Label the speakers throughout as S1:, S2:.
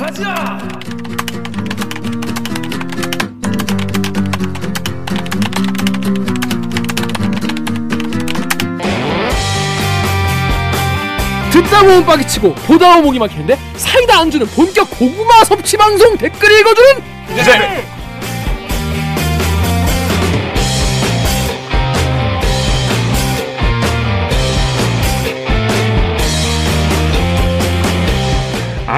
S1: 가자! 듣다 보면 빠개치고 보다 보면 목이 막히는데 사이다 안주는 본격 고구마 섭취 방송 댓글 읽어주는
S2: 이제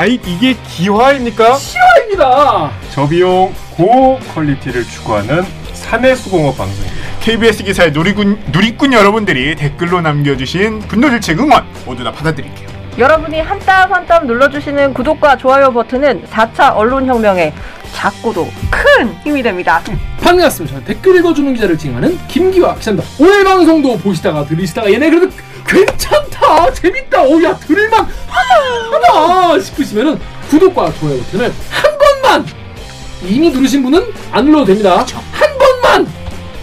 S2: 아이 이게 기화입니까?
S1: 입니다.
S2: 저비용 고 quality를 추구하는 사내 수공업 방송입니다.
S3: KBS 기사의 누리꾼, 누리꾼 여러분들이 댓글로 남겨주신 분노질책 응원 모두 다 받아드릴게요.
S4: 여러분이 한 땀 한 땀 눌러주시는 구독과 좋아요 버튼은 4차 언론혁명에 작고도 큰 힘이 됩니다.
S1: 반갑습니다. 저는 댓글 읽어주는 기자를 지칭하는 김기화 기자입니다. 오늘 방송도 보시다가 들으시다가 얘네 그래도 괜찮다 재밌다 오야 들을만 하다 싶으시면은 구독과 좋아요 버튼을 한 번만 이미 누르신 분은 안 눌러도 됩니다. 한 번만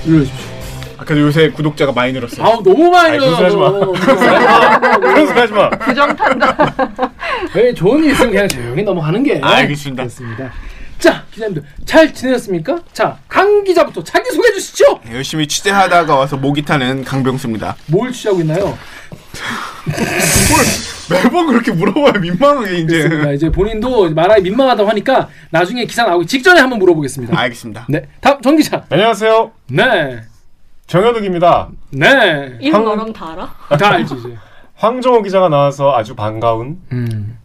S1: 눌러주십시오.
S3: 아, 그래도 요새 구독자가 많이 늘었어요.
S1: 아우 너무 많이
S2: 아이, 그런 소리 하지. 그런 소리 하지 마.
S4: 부정탄다.
S1: 왜 좋은 일 있으면 그냥 조용히 넘어가는 게
S3: 알겠습니다.
S1: 그렇습니다. 자 기자님들 잘 지내셨습니까? 자강 기자부터 자기 소개해 주시죠.
S3: 네, 열심히 취재하다가 와서 목이 타는 강병수입니다.
S1: 뭘 취하고 있나요?
S3: 매번 그렇게 물어봐요 민망하게 이제.
S1: 그렇습니다. 이제 본인도 말하기 민망하다고 하니까 나중에 기사 나오기 직전에 한번 물어보겠습니다.
S3: 알겠습니다.
S1: 네, 다음 정 기자.
S2: 안녕하세요.
S1: 네,
S2: 정현욱입니다.
S1: 네,
S5: 이름 너랑 다 알아?
S1: 다 알지 이제.
S2: 황정호 기자가 나와서 아주 반가운
S1: 음.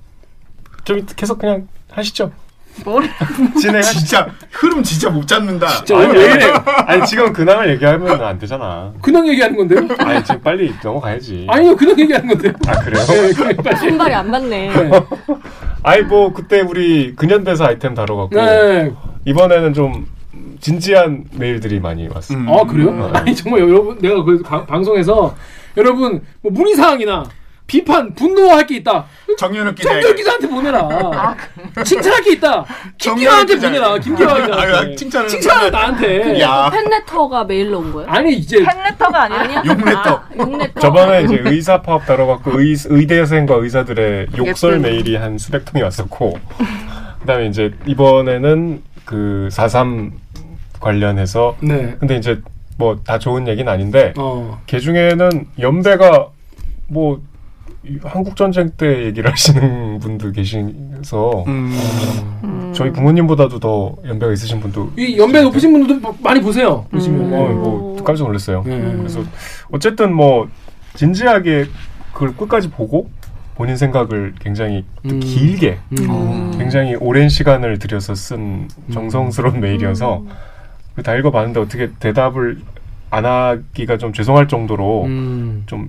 S2: 좀 계속 그냥 하시죠.
S4: 뭘?
S2: 진행하시죠.
S3: 진짜 흐름 진짜 못 잡는다.
S1: 진짜
S2: 아니,
S1: 왜 이래?
S2: 아니 지금 근황을 얘기하면 안 되잖아.
S1: 근황 얘기하는 건데요?
S2: 아니 지금 빨리 넘어가야지.
S1: 아니요, 근황 얘기하는 건데요.
S2: 아 그래요?
S1: 네, 그래, 빨리.
S5: 손발이 안 맞네.
S1: 네.
S2: 아이 뭐 그때 우리 근현대사 아이템 다뤄갖고
S1: 네.
S2: 이번에는 좀 진지한 메일들이 많이 왔어요.
S3: 음.
S1: 아 그래요? 아니 정말 여러분 내가 그 가- 방송에서 여러분 뭐 문의 사항이나 비판 분노할 게 있다.
S3: 정현욱 기자.
S1: 정절 기자한테 보내라. 칭찬할 게 있다. 김기화한테
S3: 기자.
S1: 보내라. 김기화 기자한테.
S3: 아, 칭찬을
S1: 칭찬을 나한테.
S3: 야.
S5: 팬레터가 메일로 온 거야?
S1: 아니 이제
S4: 팬레터가 아니라?
S3: 용레터.
S5: 아, 용레터.
S2: 저번에 이제 의사 파업 다뤄갖고 의, 의대생과 의사들의 욕설. 메일이 한 수백 통이 왔었고 그다음에 이제 이번에는 그4.3 관련해서
S1: 네.
S2: 근데 이제 뭐 다 좋은 얘기는 아닌데
S1: 어.
S2: 개 중에는 연배가 뭐 이- 한국 전쟁 때 얘기를 하시는 분도 계셔서
S3: 음.
S2: 저희 부모님보다도 더 연배가 있으신 분도
S1: 이 연배 높으신 분들도 뭐 많이 보세요. 보시면.
S2: 어, 뭐 깜짝 놀랐어요.
S1: 네.
S2: 그래서 어쨌든 뭐 진지하게 그걸 끝까지 보고 본인 생각을 굉장히 좀
S1: 음.
S2: 길게
S1: 음.
S2: 굉장히 오랜 시간을 들여서 쓴 정성스러운 메일이어서 그다 읽어봤는데 어떻게 대답을 안 하기가 좀 죄송할 정도로
S1: 음.
S2: 좀,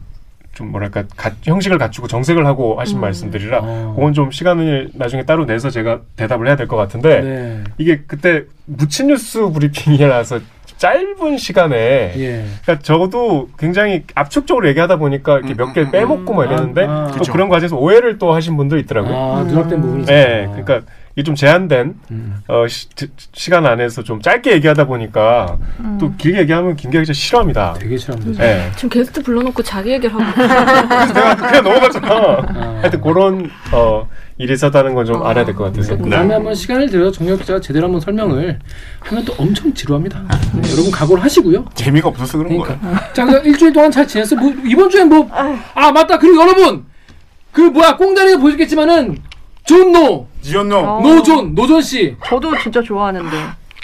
S2: 좀 뭐랄까 가- 형식을 갖추고 정색을 하고 하신 말씀들이라
S1: 어.
S2: 그건 좀 시간을 나중에 따로 내서 제가 대답을 해야 될 것 같은데
S1: 네.
S2: 이게 그때 무친 뉴스 브리핑이라서 짧은 시간에
S1: 예.
S2: 그러니까 저도 굉장히 압축적으로 얘기하다 보니까 이렇게
S3: 음,
S2: 몇개
S3: 음,
S2: 빼먹고 막 이랬는데
S1: 아, 아.
S2: 또
S3: 그쵸.
S2: 그런 과정에서 오해를 또 하신 분도 있더라고요.
S1: 아, 누락된 부분이
S2: 네. 그러니까 이게 좀 제한된
S1: 음.
S2: 어, 시, 간 안에서 좀 짧게 얘기하다 보니까 또 길게 얘기하면 김기아 기자 싫어합니다.
S1: 되게 싫어합니다.
S2: 네.
S5: 지금 게스트 불러놓고 자기 얘기를 하고
S2: 그래서 내가 그냥 넘어갔잖아.
S1: 아.
S2: 하여튼 그런 어, 일이 있었다는 건 좀 알아야 될 것 같아서.
S1: 그 다음에 한번 시간을 들여 정혁 기자가 제대로 한번 설명을 하면 또 엄청 지루합니다. 네, 여러분 각오를 하시고요.
S3: 재미가 없어서 그런 거야.
S1: 그러니까. 자, 그래서 일주일 동안 잘 지냈어. 뭐, 이번 주엔 뭐, 아, 맞다. 그리고 여러분! 그, 뭐야, 꽁다리에 보셨겠지만은, 존노,
S3: 지연노.
S4: 어.
S1: 노존, 노존 씨.
S4: 저도 진짜 좋아하는데.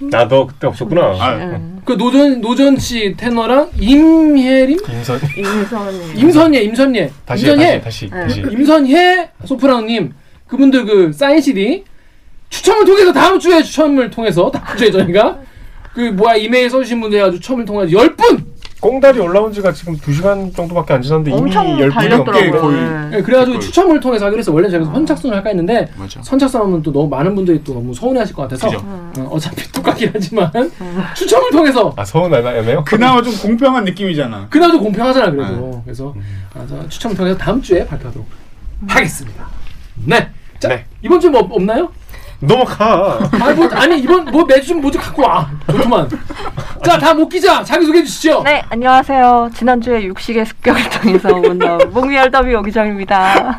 S2: 나도 그때 없었구나.
S3: 아,
S1: 그 노존, 노존씨 테너랑 임혜림?
S2: 임선
S4: 임선님.
S1: 임선예, 임선예.
S2: 다시
S1: 임선예.
S2: 다시 다시
S4: 네.
S2: 다시.
S1: 임선예 소프라노님. 그분들 그 사인 CD 추첨을 통해서 다음 주에 추첨을 통해서 다음 주에 저희가 그 뭐야 이메일 써주신 분들 해가지고 추첨을 통해서 10분!
S2: 꽁다리 올라온 지가 지금 2시간 정도밖에 안 지났는데 이미
S4: 엄청
S2: 10분이 넘게
S4: 달렸더라고요.
S3: 거의.
S4: 네.
S1: 네, 그래가지고 추첨을 통해서 하기로 해서 원래 저희가 선착순을 할까 했는데
S3: 맞아.
S1: 선착순 하면 또 너무 많은 분들이 또 너무 서운해하실 것 같아서
S3: 그죠.
S1: 어, 어차피 똑같긴 하지만 추첨을 통해서
S2: 아 서운하네요.
S3: 그나마 좀 공평한 느낌이잖아.
S1: 그나도 공평하잖아 그래도 그래서 아, 저 추첨을 통해서 다음 주에 발표하도록 하겠습니다. 네. 자
S2: 네.
S1: 이번 주 뭐 없나요?
S2: 넘어가.
S1: 아니, 뭐, 아니 이번 뭐 매주 좀 뭐좀 갖고 와. 좋구만. 자, 다음 목기자 자기 소개해 주시죠.
S4: 네, 안녕하세요. 지난주에 육식의 습격을 통해서 목미알 더비 오기정입니다.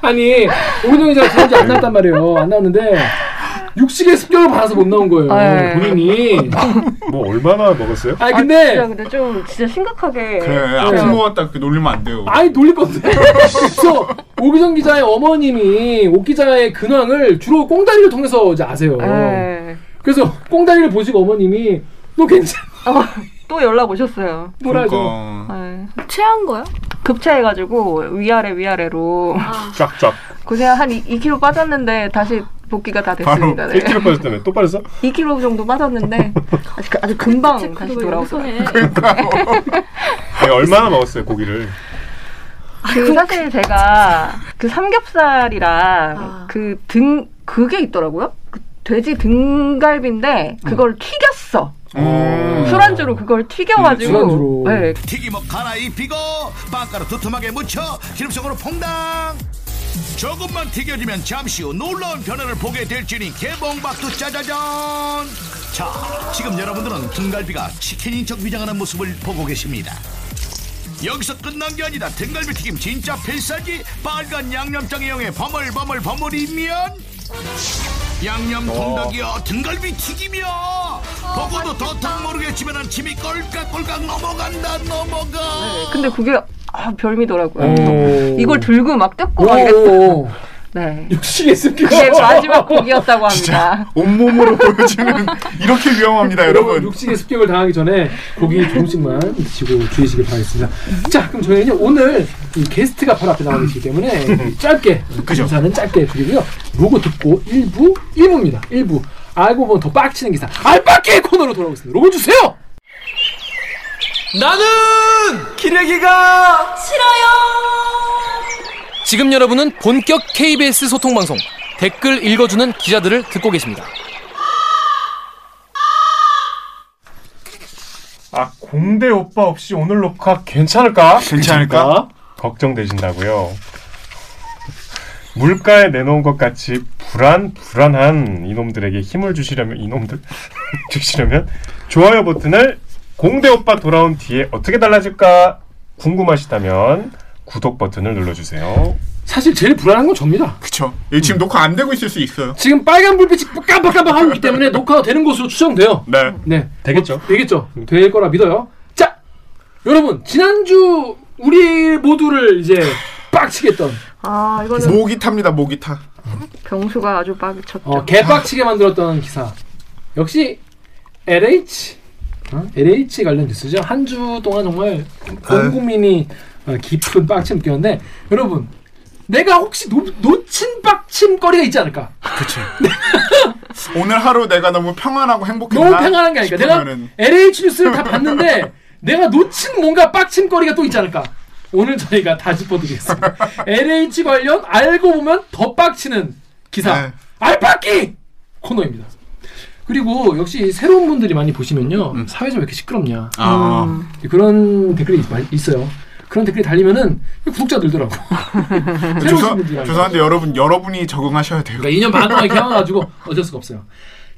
S1: 아니 오민정 기자가 지난주에 안 나왔단 말이에요. 안 나왔는데 육식의 습격을 받아서 못 나온 거예요.
S4: 네.
S1: 본인이.
S2: 뭐 얼마나 먹었어요?
S1: 아니
S4: 아,
S1: 근데
S4: 진짜 근데 좀 진짜 심각하게
S3: 그래 아픈 거 같다 그렇게 놀리면 안 돼요.
S1: 아니 놀릴 건데. 그래서 오기정 기자의 어머님이 오 기자의 근황을 주로 꽁다리를 통해서 이제 아세요.
S4: 네.
S1: 그래서 꽁다리를 보시고 어머님이 너 괜찮?
S4: 어, 또 연락 오셨어요.
S1: 뭐라죠?
S3: 그러니까.
S4: 네.
S5: 체한 거야?
S4: 급체해가지고 위아래 위아래로
S5: 아,
S2: 쫙쫙.
S4: 고생 한 2, 2kg 빠졌는데 다시 복귀가 다 됐습니다. 네.
S2: 1kg 빠졌다며 또 빠졌어?
S4: 2kg 정도 빠졌는데 아주, 그- 아주 금방 다시
S5: 체크를 여기서
S4: 돌아오고.
S5: 해.
S2: 아니, 얼마나 먹었어요 고기를?
S4: 그 사실 제가 그 삼겹살이랑
S5: 아.
S4: 그등 그게 있더라고요. 그 돼지 등갈비인데 그걸 튀겼어.
S3: 음.
S4: 술안주로 그걸 튀겨가지고.
S1: 술안주로.
S4: 네.
S6: 튀김옷 갈아입히고 빵가루 두툼하게 묻혀 기름속으로 퐁당 조금만 튀겨지면 잠시 후 놀라운 변화를 보게 될지니 개봉박두 짜자잔! 자 지금 여러분들은 등갈비가 치킨인 척 위장하는 모습을 보고 계십니다. 여기서 끝난 게 아니다. 등갈비 튀김 진짜 필살기 빨간 양념장에 이용해 버물버물 버무리면 양념 통닭이여 등갈비 튀김이여 보고도 도통 모르겠지만 침이 꼴깍꼴깍 넘어간다 넘어가.
S4: 근데 그게 아, 별미더라고요.
S1: 오.
S4: 이걸 들고 막 뜯고
S1: 오,
S4: 막 이랬어.
S1: 오, 오.
S4: 네.
S1: 육식의 습격.
S4: 그게 마지막 곡이었다고 합니다.
S3: 온몸으로 보여주는 이렇게 위험합니다,
S1: 여러분
S3: 여러분.
S1: 육식의 습격을 당하기 전에 고기 조금씩만 드시고 주의시길 바라겠습니다. 자, 그럼 저희는 오늘 이 게스트가 바로 앞에 나와 계시기 때문에 짧게
S3: 그죠.
S1: 기사는 짧게 드리고요. 로고 듣고 1부 1부입니다. 1부 알고 보면 더 빡치는 기사 알빡기 코너로 돌아오겠습니다. 로고 주세요.
S7: 나는 기레기가 싫어요. 지금 여러분은 본격 KBS 소통 방송 댓글 읽어주는 기자들을 듣고 계십니다.
S2: 아 공대 오빠 없이 오늘 녹화 괜찮을까?
S3: 괜찮을까?
S2: 걱정되신다고요. 물가에 내놓은 것 같이 불안 불안한 이놈들에게 힘을 주시려면 이놈들 주시려면 좋아요 버튼을 공대 오빠 돌아온 뒤에 어떻게 달라질까 궁금하시다면 구독 버튼을 눌러주세요.
S1: 사실 제일 불안한 건 접니다.
S3: 그쵸. 여기 지금 녹화 안 되고 있을 수 있어요.
S1: 지금 빨간 불빛이 깜빡깜빡 하고 있기 때문에 녹화가 되는 것으로 추정돼요.
S3: 네.
S1: 네,
S2: 되겠죠?
S1: 되겠죠. 될 거라 믿어요. 자, 여러분 지난주 우리 모두를 이제 빡치게 했던
S4: 아, 이거는
S3: 모기 탑니다, 모기 타.
S4: 병수가 아주 빡이 쳤죠.
S1: 어, 개빡치게 만들었던 기사. 역시 LH 어? LH 관련 뉴스죠. 한 주 동안 정말 온 국민이 어, 깊은 빡침 느꼈는데 여러분 내가 혹시 놓, 놓친 빡침거리가 있지 않을까?
S3: 그치. 오늘 하루 내가 너무 평안하고 행복했나?
S1: 너무 평안한 게 아닐까? 내가
S3: 싶으면은
S1: LH 뉴스를 다 봤는데 내가 놓친 뭔가 빡침거리가 또 있지 않을까? 오늘 저희가 다 짚어드리겠습니다. LH 관련 알고 보면 더 빡치는 기사
S3: 네.
S1: 알빡기 코너입니다. 그리고 역시 새로운 분들이 많이 보시면요 사회가 왜 이렇게 시끄럽냐
S3: 아.
S1: 그런 댓글이 있- 있어요. 그런 댓글이 달리면은 구독자 늘더라고. 새로운
S3: 죄송,
S1: 분들이 많이
S3: 죄송한데 여러분, 여러분이 적응하셔야 돼요.
S1: 그러니까 2년 반 동안 이렇게 해와가지고 어쩔 수가 없어요.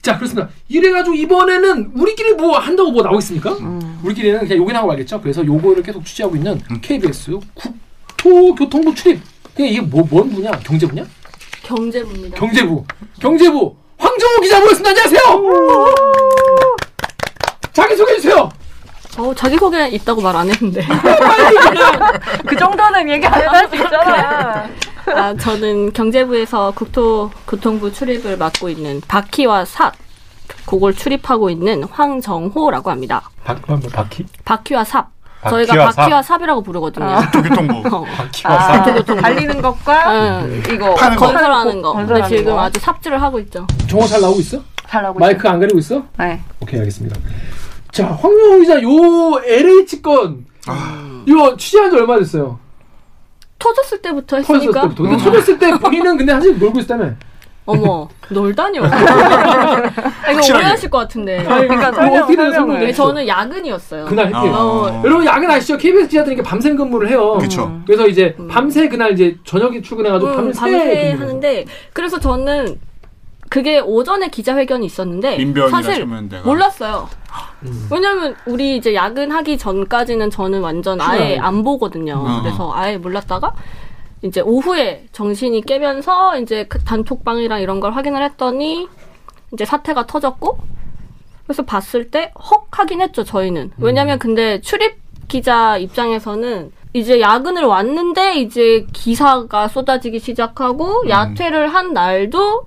S1: 자, 그렇습니다. 이래가지고 이번에는 우리끼리 뭐 한다고 뭐 나오겠습니까? 우리끼리는 그냥 요긴 하고 말겠죠. 그래서 요거를 계속 취재하고 있는 KBS 국토교통부 출입. 그냥 이게 뭐, 뭔 분야? 경제 분야?
S5: 경제부입니다.
S1: 경제부. 경제부. 황정호 기자 모였습니다. 안녕하세요! 자기 소개해 주세요!
S5: 어, 자기소개 있다고 말 안 했는데.
S4: 그 정도는 얘기 안 해도 할수 있잖아.
S5: 아, 저는 경제부에서 국토교통부 출입을 맡고 있는 바퀴와 삽. 그걸 출입하고 있는 황정호라고 합니다.
S2: 박, 뭐, 바퀴?
S5: 바퀴와 삽.
S2: 바퀴와
S5: 저희가
S2: 삽?
S5: 바퀴와 삽 이라고 부르거든요.
S4: 아.
S3: 교통부.
S5: 어.
S2: 바퀴와
S4: 아,
S2: 삽.
S4: 달리는 것과
S5: 응.
S4: 이거
S3: 파는 거.
S5: 건설하는 거. 근데
S4: 건설하는
S5: 지금
S4: 거.
S5: 아주 삽질을 하고 있죠.
S1: 정호 잘 나오고 있어?
S4: 잘 나오고
S1: 마이크 안 가리고 있어?
S4: 네.
S1: 오케이, 알겠습니다. 자, 황정호 기자, 요 LH 건. 이거 취재한 지 얼마 됐어요?
S5: 터졌을 때부터
S1: 터졌을
S5: 했으니까.
S1: 때부터. 근데 터졌을 때 본인은 근데 사실 놀고 있었다며.
S5: 어머, 놀다뇨. 아, 이거. 오해하실 것 같은데.
S1: 아니,
S4: 그러니까 설명,
S1: 어떻게 돼요?
S4: 설명을.
S5: 네. 저는 야근이었어요.
S1: 그날 했대요.
S5: 어.
S1: 여러분 야근 아시죠? KBS 기자들이 이렇게 밤샘 근무를 해요.
S3: 그쵸.
S1: 그래서 이제 밤새 그날 이제 저녁에 출근해가지고
S5: 음,
S1: 밤새,
S5: 밤새
S1: 근무를.
S5: 하는데 그래서 저는 그게 오전에 기자회견이 있었는데 사실
S3: 참여연대가.
S5: 몰랐어요. 왜냐면 우리 이제 야근하기 전까지는 저는 완전 아예. 안 보거든요.
S3: 어.
S5: 그래서 아예 몰랐다가 이제 오후에 정신이 깨면서 이제 그 단톡방이랑 이런 걸 확인을 했더니 이제 사태가 터졌고 그래서 봤을 때 헉 하긴 했죠 저희는. 왜냐면 근데 출입 기자 입장에서는 이제 야근을 왔는데 이제 기사가 쏟아지기 시작하고 야퇴를 한 날도.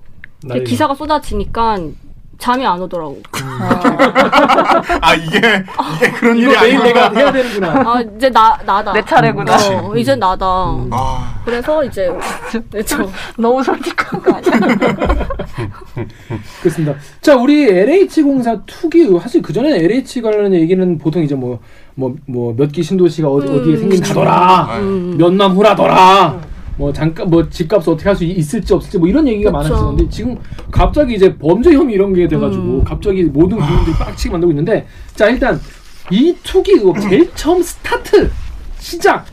S5: 기사가 쏟아지니까 잠이 안 오더라고.
S3: 아 이게 이게 그런 일이
S1: 이거 내일 내가. 해야 되는구나.
S5: 아 이제 나 나다.
S4: 내 차례구나.
S5: 어, 이제 나다.
S3: 아
S5: 그래서 이제 네, 저
S4: 너무 솔직한 거 아니야?
S1: 그렇습니다. 자, 우리 LH 공사 투기 사실 그 전에 LH 관련 얘기는 보통 이제 뭐 뭐 뭐 몇기 신도시가 어디 어디에 생긴다더라,
S5: 음.
S1: 몇남 후라더라. 뭐 잠깐 뭐 집값 어떻게 할 수 있을지 없을지 뭐 이런 얘기가
S5: 그쵸.
S1: 많았었는데 지금 갑자기 이제 범죄 혐의 이런 게 돼가지고
S5: 음.
S1: 갑자기 모든 국민들이 빡치게 만들고 있는데 자 일단 이 투기 의혹 제일 처음 스타트 시작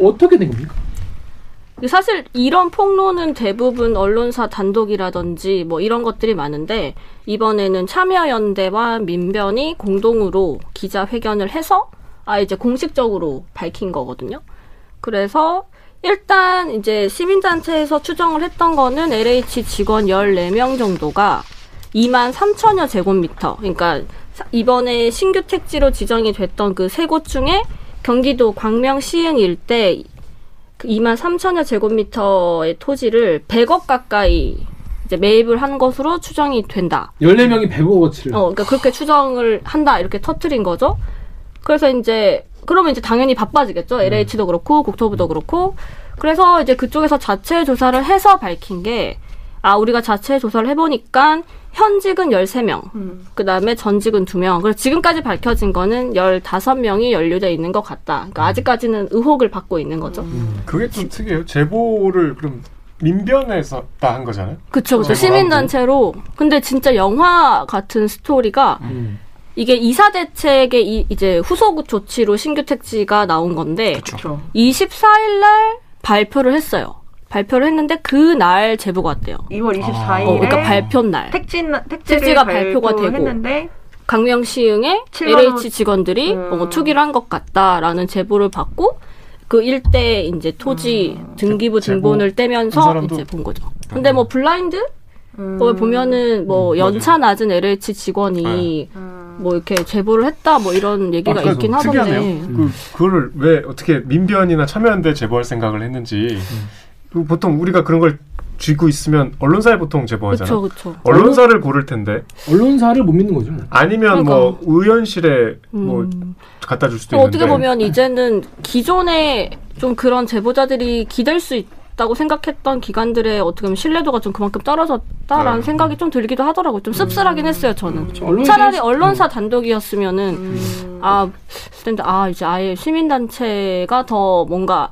S1: 어떻게 된 겁니까?
S5: 사실 이런 폭로는 대부분 언론사 단독이라든지 뭐 이런 것들이 많은데 이번에는 참여연대와 민변이 공동으로 기자회견을 해서 아 이제 공식적으로 밝힌 거거든요. 그래서 일단 이제 시민단체에서 추정을 했던 거는 LH 직원 14명 정도가 2만 3천여 제곱미터. 그러니까 사- 이번에 신규 택지로 지정이 됐던 그 세 곳 중에 경기도 광명 시흥 일대 그 2만 3천여 제곱미터의 토지를 100억 가까이 이제 매입을 한 것으로 추정이 된다.
S1: 14명이 100억 어치를
S5: 어, 그러니까 그렇게 추정을 한다 이렇게 터트린 거죠. 그래서 이제 그러면 이제 당연히 바빠지겠죠. LH도 그렇고 국토부도 그렇고. 그래서 이제 그쪽에서 자체 조사를 해서 밝힌 게 아, 우리가 자체 조사를 해 보니까 현직은 13명, 그 다음에 전직은 2명. 그래서 지금까지 밝혀진 거는 15명이 연루돼 있는 것 같다. 그러니까 아직까지는 의혹을 받고 있는 거죠.
S2: 그게 좀 특이해요. 제보를 그럼 민변에서 다 한 거잖아요.
S5: 그쵸, 그쵸.
S2: 제보를
S5: 시민 단체로. 근데 진짜 영화 같은 스토리가
S1: 음.
S5: 이게 이사 대책의 이, 이제 후속 조치로 신규 택지가 나온 건데
S4: 그렇죠.
S5: 24일 날 발표를 했어요. 발표를 했는데 그 날 제보가 왔대요.
S4: 2월 24일에
S5: 어, 그러니까 발표 날.
S4: 택지
S5: 택지가 발표가 되고.
S4: 했는데
S5: 강명 시흥에
S4: 7만 원-
S5: LH 직원들이
S4: 음.
S5: 어, 투기를 한 것 같다라는 제보를 받고 그 일대 이제 토지 등기부
S2: 제-
S5: 등본을
S2: 그
S5: 떼면서 이제 본 거죠. 근데 뭐 블라인드
S4: 음.
S5: 거기 보면은 뭐 연차 낮은 LH 직원이
S4: 음.
S5: 뭐 이렇게 제보를 했다 뭐 이런 얘기가
S2: 아,
S5: 있긴
S2: 특이하네요.
S5: 하던데.
S2: 그 그거를 왜 어떻게 민변이나 참여연대 제보할 생각을 했는지 그리고 보통 우리가 그런 걸 쥐고 있으면 언론사에 보통 제보하잖아.
S5: 그쵸 그쵸.
S2: 언론사를 고를 텐데
S1: 언론사를 못 믿는 거죠. 뭐.
S2: 아니면 뭐 의원실에 뭐
S5: 음.
S2: 갖다 줄 수도
S5: 또
S2: 있는데
S5: 어떻게 보면 이제는 기존에 좀 그런 제보자들이 기댈 수 있 다고 생각했던 기관들의 어떻게 보면 신뢰도가 좀 그만큼 떨어졌다라는
S2: 네.
S5: 생각이 좀 들기도 하더라고요. 좀 씁쓸하긴 했어요, 저는.
S1: 언론이
S5: 차라리 언론사 단독이었으면은 아, 스탠드 아 이제 아예 시민단체가 더 뭔가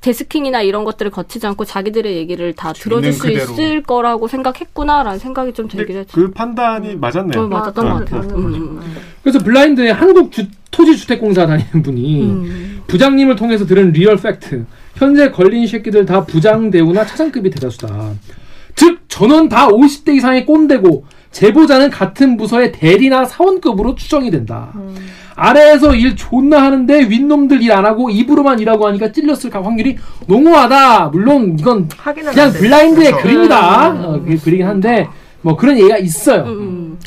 S5: 데스킹이나 이런 것들을 거치지 않고 자기들의 얘기를 다 들어줄 수
S3: 그대로.
S5: 있을 거라고 생각했구나라는 생각이 좀 들긴 했죠.
S2: 그 판단이 맞았네요.
S5: 어, 맞았던
S2: 어,
S5: 것 같아요. 음. 음,
S1: 그래서 블라인드의 한국 주- 토지주택공사 다니는 분이
S5: 음.
S1: 부장님을 통해서 들은 real fact. 현재 걸린 새끼들 다 부장 대우나 차장급이 대다수다. 즉 전원 다 50대 이상의 꼰대고 제보자는 같은 부서의 대리나 사원급으로 추정이 된다. 아래에서 일 존나 하는데 윗놈들 일 안 하고 입으로만 일하고 하니까 찔렸을 가- 확률이 농후하다. 물론 이건 그냥. 블라인드의
S3: 그렇죠.
S1: 글입니다. 어, 그게 글이긴 한데 뭐 그런 얘기가 있어요.
S5: 음, 음.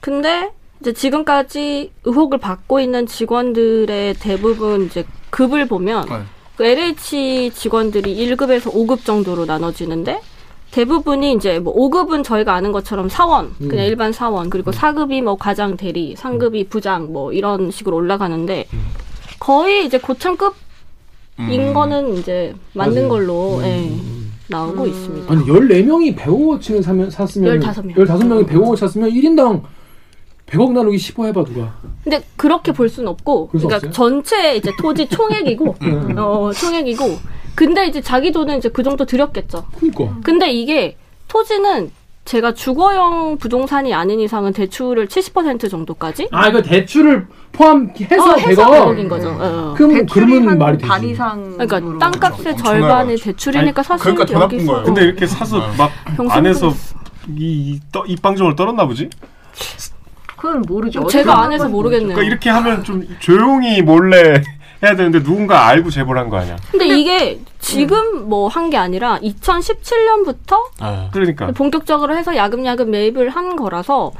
S5: 근데 이제 지금까지 의혹을 받고 있는 직원들의 대부분 이제 급을 보면
S3: 네.
S5: 그 LH 직원들이 1급에서 5급 정도로 나눠지는데 대부분이 이제 뭐 5급은 저희가 아는 것처럼 사원, 그냥 일반 사원, 그리고 4급이 뭐 과장 대리, 3급이 부장 뭐 이런 식으로 올라가는데 거의 이제 고참급인
S3: 음.
S5: 거는 이제 맞는
S1: 맞아요.
S5: 걸로 예, 나오고
S4: 음.
S5: 있습니다.
S1: 아니 14명이 100억어치를 사면 샀으면
S5: 15명.
S1: 15명이 100억어치 샀으면 1인당 100억 나누기 15 해봐 누가.
S5: 근데 그렇게 볼 수는 없고, 그러니까
S1: 없어요?
S5: 전체 이제 토지 총액이고,
S1: 음.
S5: 어 총액이고, 근데 이제 자기 돈은 이제 그 정도 들였겠죠.
S1: 그니까.
S5: 근데 이게 토지는 제가 주거용 부동산이 아닌 이상은 대출을 70% 정도까지
S1: 아 이거 대출을 포함해서
S5: 어, 해서
S1: 100억.
S5: 100억인 거죠. 어.
S1: 그럼 그러면
S4: 한
S1: 말이 되지.
S4: 반 이상.
S5: 그러니까 땅값의 절반이. 대출이니까 사실
S3: 그러니까 더 나쁜 거예요.
S2: 근데 이렇게 사서 막
S5: 평생
S2: 안에서
S5: 플러스.
S2: 이, 떠, 이 빵점을 떨었나 보지?
S4: 그건 모르죠.
S5: 제가 안 해서 모르겠네요.
S2: 그러니까 이렇게 하면 좀 조용히 몰래 해야 되는데 누군가 알고 제보를 한 거 아니야?
S5: 근데 이게 지금 뭐 한 게 아니라 2017년부터
S3: 아,
S2: 그러니까
S5: 본격적으로 해서 야금야금 매입을 한 거라서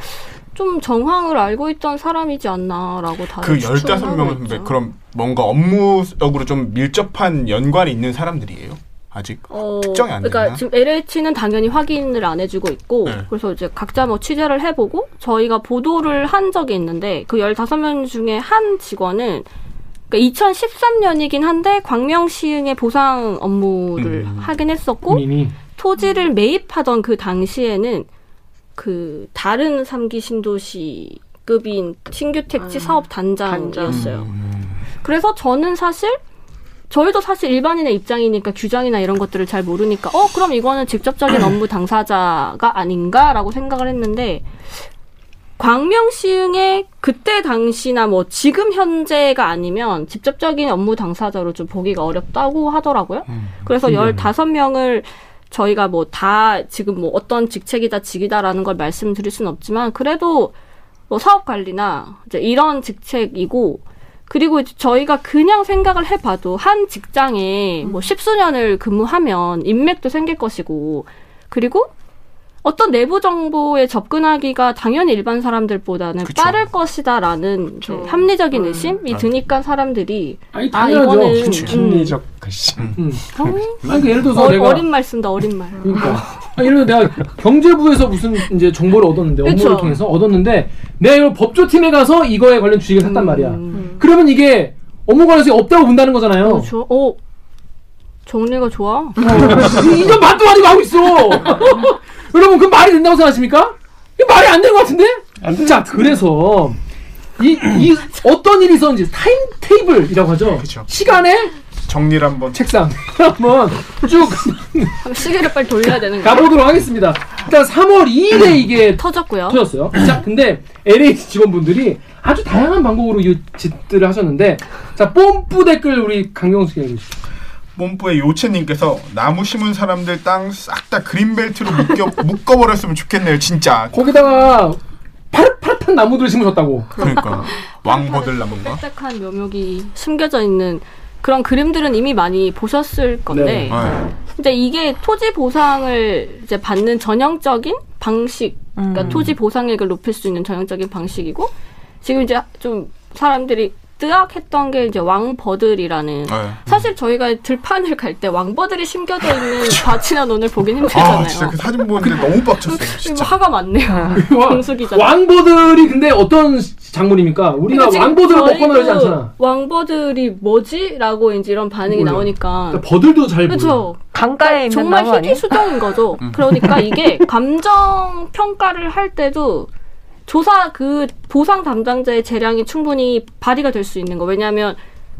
S5: 좀 정황을 알고 있던 사람이지 않나라고 다들
S3: 그
S5: 추측을 하고
S3: 15명은
S5: 있죠.
S3: 그럼 뭔가 업무적으로 좀 밀접한 연관이 있는 사람들이에요? 아직?
S5: 어,
S3: 특정이 안
S5: 그러니까
S3: 되나?
S5: 지금 LH는 당연히 확인을 안 해주고 있고
S3: 네.
S5: 그래서 이제 각자 뭐 취재를 해보고 저희가 보도를 한 적이 있는데 그 15명 중에 한 직원은 그러니까 2013년이긴 한데 광명시흥의 보상 업무를
S3: 음.
S5: 하긴 했었고
S1: 본인이
S5: 토지를 매입하던 그 당시에는 그 다른 삼기 신도시급인 신규 택지 사업 단장이었어요.
S3: 음.
S5: 그래서 저는 사실 저희도 사실 일반인의 입장이니까 규정이나 이런 것들을 잘 모르니까 어 그럼 이거는 직접적인 업무 당사자가 아닌가라고 생각을 했는데 광명시흥의 그때 당시나 뭐 지금 현재가 아니면 직접적인 업무 당사자로 좀 보기가 어렵다고 하더라고요. 그래서
S1: 신기하네.
S5: 15명을 저희가 뭐 다 지금 뭐 어떤 직책이다 직이다라는 걸 말씀드릴 수는 없지만 그래도 뭐 사업 관리나 이제 이런 직책이고 그리고 이제 저희가 그냥 생각을 해봐도 한 직장에 뭐 십수년을 근무하면 인맥도 생길 것이고 그리고 어떤 내부 정보에 접근하기가 당연히 일반 사람들보다는
S3: 그쵸.
S5: 빠를 것이다라는 이제 합리적인 의심이 드니까 사람들이
S1: 아니
S5: 아
S1: 당연하죠.
S5: 이거는
S3: 그치.
S5: 음,
S2: 심리적 시
S1: 음. 아니 그 예를 들어서
S5: 어,
S1: 내가
S5: 어린 말 쓴다 어린 말.
S1: 그러니까 아니, 예를 들어 내가 경제부에서 무슨 이제 정보를 얻었는데 업무를
S5: 그쵸.
S1: 통해서 얻었는데 내가 이걸 법조팀에 가서 이거에 관련 주식을 샀단 말이야.
S5: 음.
S1: 그러면 이게 업무 관련성이 없다고 본다는 거잖아요.
S5: 그렇죠. 어 정리가 좋아.
S1: 어, 이건 말도 아니고 하고 있어. 여러분 그 말이 된다고 생각하십니까? 이 말이 안 되는 것 같은데? 자 그래서 이, 이 어떤 일이 있었는지 타임 테이블이라고 하죠.
S3: 그쵸.
S1: 시간에
S3: 정리를 한번
S1: 책상 한번 쭉
S5: 시계를 빨리 돌려야 되는 거야.
S1: 가보도록 하겠습니다. 일단 3월 2일에 이게
S5: 터졌고요.
S1: 터졌어요. 자, 근데 LH 직원분들이 아주 다양한 방법으로 이 짓들을 하셨는데, 자, 뽐뿌 댓글 우리 강경수 씨가 읽어주시죠.
S3: 뽐뿌의 요채님께서 나무 심은 사람들 땅 싹 다 그린벨트로 묶여, 묶어버렸으면 좋겠네요 진짜
S1: 거기다가 파릇파릇한 나무들을 심으셨다고.
S3: 그러니까 왕버들 나무인가?
S5: 빽빽한 묘목이 숨겨져 있는 그런 그림들은 이미 많이 보셨을 건데
S1: 네.
S3: 네.
S5: 근데 이게 토지 보상을 이제 받는 전형적인 방식, 그러니까
S4: 음.
S5: 토지 보상액을 높일 수 있는 전형적인 방식이고 지금 이제 좀 사람들이 뜨악했던 게 이제 왕버들이라는
S3: 네.
S5: 사실 저희가 들판을 갈 때 왕버들이 심겨져 있는 밭이나 논을 보긴
S3: 아
S5: 힘들잖아요.
S3: 진짜 그 사진 보는데 너무 빡쳤어요 진짜
S5: 화가 많네요.
S1: 와-
S5: 공수 기자.
S1: 왕보들이 근데 어떤 작물입니까? 우리가
S5: 저희도
S1: 먹거나 그러지 않잖아.
S5: 왕버들이 뭐지? 라고 이제 이런 반응이
S1: 몰라.
S5: 나오니까.
S1: 그러니까 버들도 잘.
S5: 그렇죠.
S4: 강가에 있는
S5: 정말
S4: 아니에요?
S5: 희귀수종인 거죠.
S3: 음.
S5: 그러니까 이게 감정 평가를 할 때도 조사 그 보상 담당자의 재량이 충분히 발휘가 될 수 있는 거. 왜냐하면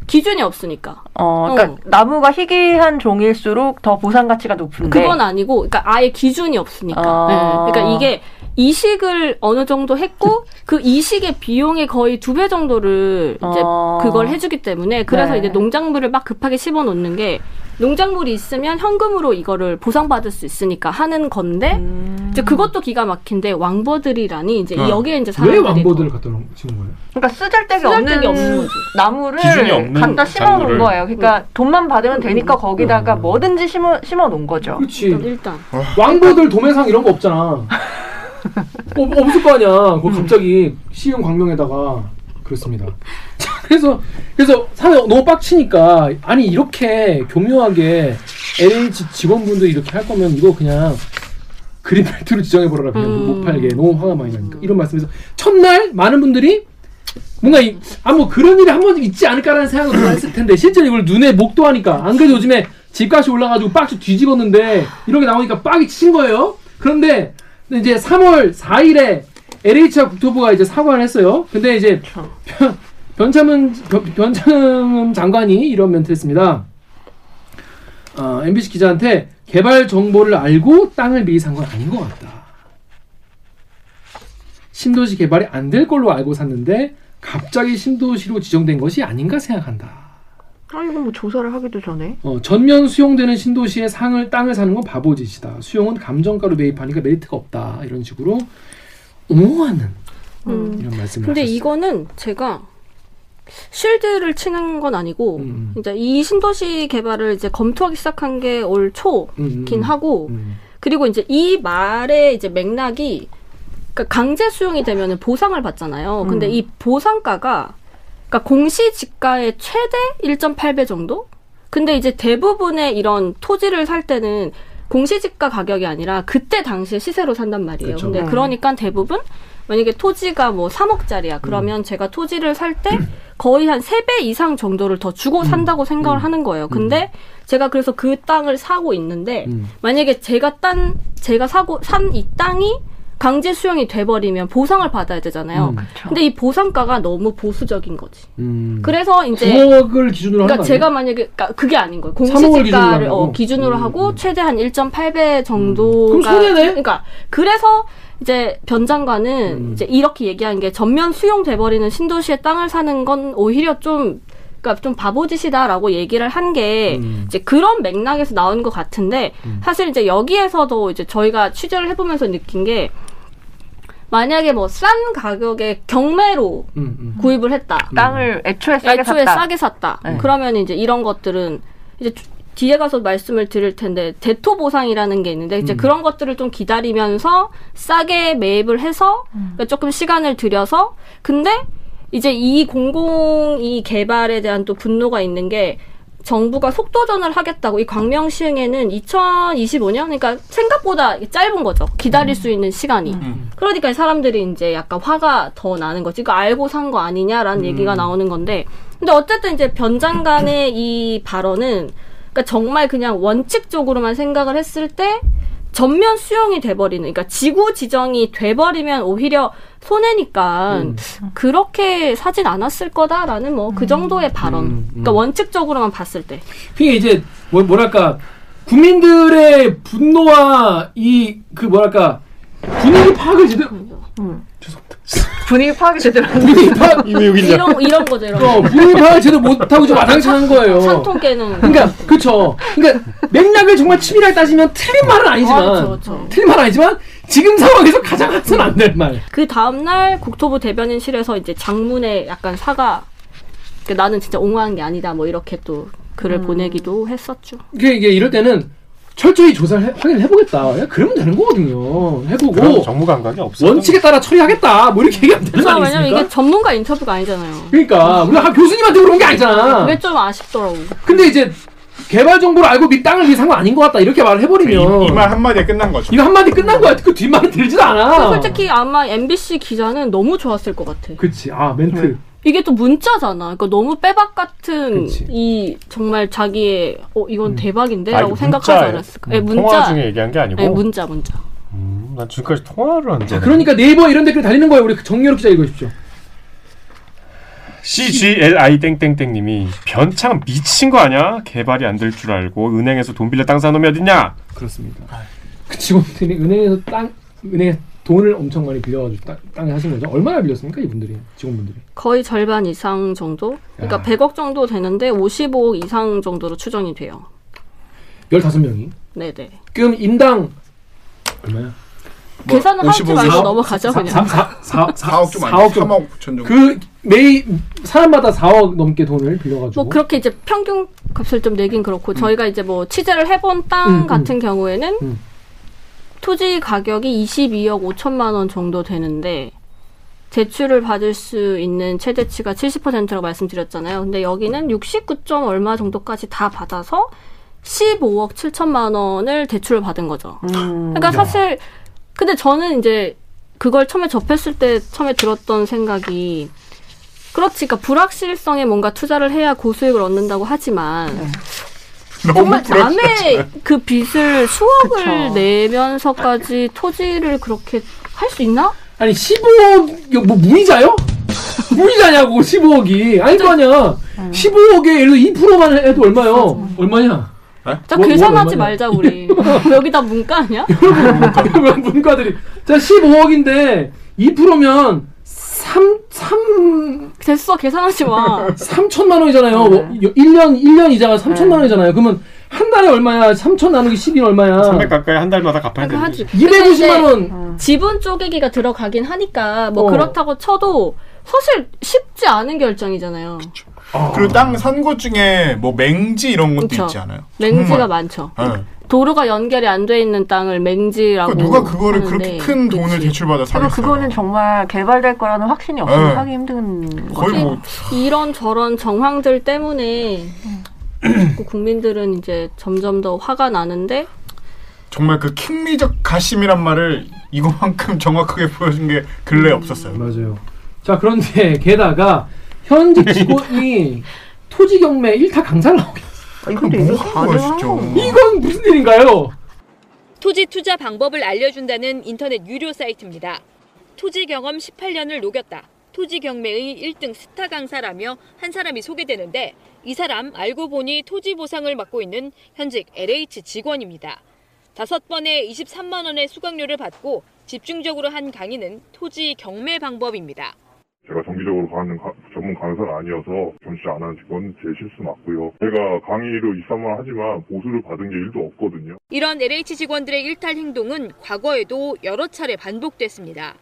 S5: 기준이 없으니까.
S4: 어, 그러니까
S5: 어.
S4: 나무가 희귀한 종일수록 더 보상 가치가 높은데.
S5: 그건 아니고, 그러니까 아예 기준이 없으니까.
S4: 아.
S5: 네. 그러니까 이게 이식을 어느 정도 했고 그 이식의 비용의 거의 두 배 정도를 이제
S4: 어.
S5: 그걸 해주기 때문에 그래서
S4: 네.
S5: 이제 농작물을 막 급하게 심어 놓는 게 농작물이 있으면 현금으로 이거를 보상받을 수 있으니까 하는 건데
S4: 음.
S5: 이제 그것도 기가 막힌데 왕버들이라니 이제
S3: 어.
S5: 여기에 이제
S1: 왜
S5: 사람들이
S1: 왕보들을
S5: 더
S1: 갖다 놓은 심은 거예요?
S4: 그러니까 쓰잘데기 없는,
S5: 없는 거지.
S4: 나무를
S2: 기준이 없는
S4: 갖다 심어 놓은
S2: 작물을.
S4: 거예요. 그러니까 돈만 받으면 되니까 거기다가
S1: 음.
S4: 뭐든지 심어 심어 놓은 거죠.
S1: 그렇지.
S5: 일단
S1: 왕보들 도매상 이런 거 없잖아. 어, 없을 거 아니야. 그 갑자기 시흥 광명에다가 그렇습니다. 자, 그래서 그래서 사회 너무 빡치니까 아니 이렇게 교묘하게 LH 직원분들이 이렇게 할 거면 이거 그냥 그린벨트로 지정해 버려라 그냥
S5: 음.
S1: 못 팔게 너무 화가 많이 나니까 이런 말씀에서 첫날 많은 분들이 뭔가 이, 아, 뭐 그런 일이 한 번쯤 있지 않을까라는 생각을 했을 텐데 실제로 이걸 눈에 목도 하니까 안 그래도 요즘에 집값이 올라가지고 빡이 뒤집었는데 이렇게 나오니까 빡이 치신 거예요. 그런데 이제 3월 4일에 LH와 국토부가 이제 사과를 했어요. 근데 이제 변, 변참은 변, 변참 장관이 이런 멘트를 했습니다. 어, MBC 기자한테 개발 정보를 알고 땅을 미리 산 건 아닌 것 같다. 신도시 개발이 안 될 걸로 알고 샀는데 갑자기 신도시로 지정된 것이 아닌가 생각한다.
S4: 아 이거 뭐 조사를 하기도 전에.
S1: 어, 전면 수용되는 신도시에 상을 땅을 사는 건 바보짓이다. 수용은 감정가로 매입하니까 메리트가 없다. 이런 식으로 옹호하는
S5: 음.
S1: 이런 말씀을
S5: 근데
S1: 하셨어요.
S5: 이거는 제가 쉴드를 치는 건 아니고
S1: 음.
S5: 이제 이 신도시 개발을 이제 검토하기 시작한 게 올 초긴
S1: 음, 음,
S5: 하고
S1: 음.
S5: 그리고 이제 이 말의 이제 맥락이 그러니까 강제 수용이 되면은 보상을 받잖아요. 근데
S1: 음.
S5: 이 보상가가 그러니까 공시 지가의 최대 1.8배 정도? 근데 이제 대부분의 이런 토지를 살 때는 공시지가 가격이 아니라 그때 당시에 시세로 산단 말이에요.
S1: 그쵸.
S5: 근데
S4: 음.
S5: 그러니까 대부분 만약에 토지가 뭐 3억짜리야.
S1: 음.
S5: 그러면 제가 토지를 살 때 거의 한 3배 이상 정도를 더 주고 산다고 생각을
S1: 음.
S5: 하는 거예요. 근데 제가 그래서 그 땅을 사고 있는데
S1: 음.
S5: 만약에 제가 딴 제가 사고 산 이 땅이 강제 수용이 돼버리면 보상을 받아야 되잖아요.
S1: 음.
S5: 근데 이 보상가가 너무 보수적인 거지.
S1: 음.
S5: 그래서 이제
S1: 9억을 기준으로 하는
S5: 그러니까
S1: 거
S5: 제가? 만약에 그러니까 그게 아닌 거예요.
S1: 3억을
S5: 공시지가를? 어, 기준으로
S1: 음,
S5: 하고
S1: 음.
S5: 최대 한 1.8배 정도가
S1: 그럼 손해네?
S5: 그러니까 그래서 이제 변 장관은
S1: 음.
S5: 이제 이렇게 얘기한 게 전면 수용돼 버리는 신도시에 땅을 사는 건 오히려 좀 그러니까 좀 바보짓이다라고 얘기를 한게
S1: 음.
S5: 이제 그런 맥락에서 나온 것 같은데
S1: 음.
S5: 사실 이제 여기에서도 이제 저희가 취재를 해보면서 느낀 게 만약에 뭐 싼 가격에 경매로
S1: 음, 음.
S5: 구입을 했다.
S4: 땅을 애초에 싸게
S5: 애초에
S4: 샀다.
S5: 싸게 샀다.
S4: 네.
S5: 그러면 이제 이런 것들은 이제 주- 뒤에 가서 말씀을 드릴 텐데 대토 보상이라는 게 있는데 이제
S1: 음.
S5: 그런 것들을 좀 기다리면서 싸게 매입을 해서 그러니까 조금 시간을 들여서 근데 이제 이 공공이 개발에 대한 또 분노가 있는 게 정부가 속도전을 하겠다고 이 광명 시행에는 2025년 그러니까 생각보다 짧은 거죠. 기다릴 수 있는 시간이. 그러니까 사람들이 이제 약간 화가 더 나는 거지. 이거 알고 산 거 아니냐라는 얘기가 나오는 건데. 근데 어쨌든 이제 변 장관의 이 발언은 그러니까 정말 그냥 원칙적으로만 생각을 했을 때 전면 수용이 돼버리는 그러니까 지구 지정이 돼버리면 오히려 손해니까
S1: 음.
S5: 그렇게 사진 않았을 거다라는 뭐 그 정도의 발언
S1: 음, 음.
S5: 그러니까 원칙적으로만 봤을 때
S1: 그게 이제 뭐, 뭐랄까 국민들의 분노와 이 그 뭐랄까 분위기 파악을 제대로
S4: 분위기 파악이 제대로 안.
S1: 분위기 파악
S2: 이왜 여기 있냐?
S5: 이런 이런 거죠 이런
S1: 어,
S5: 거
S1: 분위기 파악을 제대로 못하고 좀 와당창한 거예요.
S5: 산통 깨는
S1: 그러니까 그쵸. 그러니까 맥락을 정말 치밀하게 따지면 틀린 말은 아니지만
S5: 아, 그쵸, 그쵸.
S1: 틀린 말은 아니지만 지금 상황에서 가장 해서는 안 될 말.
S5: 그 다음날 국토부 대변인실에서 이제 장문에 약간 사과 그 나는 진짜 옹호한 게 아니다 뭐 이렇게 또 글을 보내기도 했었죠.
S1: 이게, 이게 이럴 때는 철저히 조사를 해, 확인을 해보겠다. 야, 그러면 되는 거거든요. 해보고
S2: 정무 감각이 없어.
S1: 원칙에 따라 처리하겠다. 뭐 이렇게 얘기하면 되는 거
S5: 그래서 왜냐면? 이게 전문가 인터뷰가 아니잖아요.
S1: 그러니까 우리가 교수님한테 물어본 게 아니잖아.
S5: 그게 좀 아쉽더라고.
S1: 근데 이제 개발 정보를 알고 미 땅을 위해서 한거 아닌 것 같다 이렇게 말을 해버리면
S3: 이 말 한마디에 끝난 거죠.
S1: 이거 한마디 끝난 거야. 그 뒷말이 들지도 않아.
S5: 솔직히 아마 MBC 기자는 너무 좋았을 것 같아.
S1: 그치. 아 멘트.
S5: 이게 또 문자잖아. 그러니까 너무 빼박 같은
S1: 그치.
S5: 이 정말 자기의 어 이건
S1: 음.
S5: 대박인데라고
S2: 이거
S5: 생각하지. 않았을까? 예,
S2: 음,
S5: 문자.
S2: 통화 중에 얘기한 게 아니고.
S5: 네, 문자 문자.
S2: 음, 난 지금까지 통화를 한 적.
S1: 그러니까 네이버 이런 댓글 달리는 거예요. 우리 정유럽 기자 읽어주십시오.
S2: CGLI 땡땡땡님이 변창 미친 거 아니야? 개발이 안 될 줄 알고 은행에서 돈 빌려 땅 사놓으면 어딨냐?
S1: 그렇습니다. 그 직원들이 은행에서 땅 은행에 돈을 엄청 많이 빌려가지고 땅, 땅에 하신 거죠. 얼마나 빌렸습니까 이분들이 직원분들이?
S5: 거의 절반 이상 정도? 그러니까
S1: 야.
S5: 100억 정도 되는데 55억 이상 정도로 추정이 돼요.
S1: 15명이.
S5: 네네.
S1: 그럼 인당 얼마야?
S5: 계산을 하지
S3: 55억,
S5: 말고
S3: 4억,
S5: 넘어가죠 그냥.
S1: 4, 4, 4,
S3: 4억 좀
S1: 4억
S3: 아니고
S1: 좀.
S3: 3억 9천 정도.
S1: 그 매일 사람마다 4억 넘게 돈을 빌려가지고.
S5: 뭐 그렇게 이제 평균 값을 좀 내긴 그렇고 저희가 이제 뭐 취재를 해본 땅
S1: 음, 음.
S5: 같은 경우에는
S1: 음.
S5: 토지 가격이 22억 5천만 원 정도 되는데 대출을 받을 수 있는 최대치가 70%라고 말씀드렸잖아요. 근데 여기는 69점 얼마 정도까지 다 받아서 15억 7천만 원을 대출을 받은 거죠.
S4: 음.
S5: 그러니까 사실 근데 저는 이제 그걸 처음에 접했을 때 처음에 들었던 생각이 그렇지, 그러니까 불확실성에 뭔가 투자를 해야 고수익을 얻는다고 하지만
S3: 너무
S5: 정말. 남의 그 빚을 수억을
S4: 그쵸.
S5: 내면서까지 토지를 그렇게 할 수 있나?
S1: 아니 15억 이거 뭐 무이자요? 무이자냐고 15억이 아닐 거 아니야. 15억에 예를 들어 2%만 해도 얼마요? 얼마냐?
S5: 자
S1: 뭐- 뭐
S5: 계산하지
S1: 얼마냐?
S5: 말자 우리 여기 다 문과 아니야?
S1: 그러면 문과들이 자 15억인데 2%면 3, 3,
S5: 됐어 계산하지 마.
S1: 3천만 원이잖아요. 뭐, 1년, 1년 이자가 3천만 원이잖아요. 그러면 한 달에 얼마야? 3천 나누기 10이 얼마야?
S2: 300 가까이 한 달마다 갚아야 되는데.
S5: 하지.
S1: 250만 원.
S4: 음.
S5: 지분 쪼개기가 들어가긴 하니까 뭐
S1: 어.
S5: 그렇다고 쳐도 사실 쉽지 않은 결정이잖아요.
S3: 그리고 땅 산 것 중에 뭐 맹지 이런 것도
S5: 그쵸.
S3: 있지 않아요?
S5: 맹지가
S3: 정말.
S5: 많죠.
S3: 예.
S5: 도로가 연결이 안 돼 있는 땅을 맹지라고
S3: 그러니까 누가 그거를 그렇게 큰 돈을
S5: 그치.
S3: 대출받아
S4: 그리고
S3: 사겠어요?
S4: 그거는 정말 개발될 거라는 확신이 없으면
S3: 네.
S4: 하기 힘든
S3: 거의. 뭐
S5: 이런 저런 정황들 때문에 국민들은 이제 점점 더 화가 나는데
S3: 정말 그 킹리적 가심이란 말을 이거만큼 정확하게 보여준 게 근래 에 없었어요.
S1: 맞아요. 자, 그런데 게다가 현직 직원이 토지 경매 1타 강사를 하고 있어요.
S4: 아, 이거
S3: 뭐 거야,
S4: 가능한. 거.
S1: 이건 무슨 일인가요?
S8: 토지 투자 방법을 알려준다는 인터넷 유료 사이트입니다. 토지 경험 18년을 녹였다. 토지 경매의 1등 스타 강사라며 한 사람이 소개되는데 이 사람 알고 보니 토지 보상을 맡고 있는 현직 LH 직원입니다. 다섯 번에 23만 원의 수강료를 받고 집중적으로 한 강의는 토지 경매 방법입니다.
S9: 제가 정기적으로 가는 가- 전문 강사가 아니어서 정시 안 하는 건 제 실수 맞고요. 제가 강의로 2, 3만 원 하지만 보수를 받은 게 1도 없거든요.
S8: 이런 LH 직원들의 일탈 행동은 과거에도 여러 차례 반복됐습니다.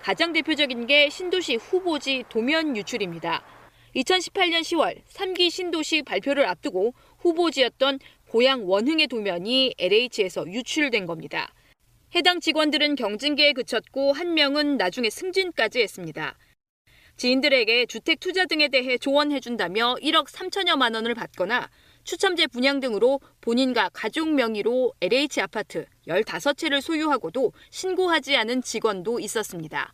S8: 가장 대표적인 게 신도시 후보지 도면 유출입니다. 2018년 10월 3기 신도시 발표를 앞두고 후보지였던 고향 원흥의 도면이 LH에서 유출된 겁니다. 해당 직원들은 경징계에 그쳤고 한 명은 나중에 승진까지 했습니다. 지인들에게 주택 투자 등에 대해 조언해준다며 1억 3천여만 원을 받거나 추첨제 분양 등으로 본인과 가족 명의로 LH 아파트 15채를 소유하고도 신고하지 않은 직원도 있었습니다.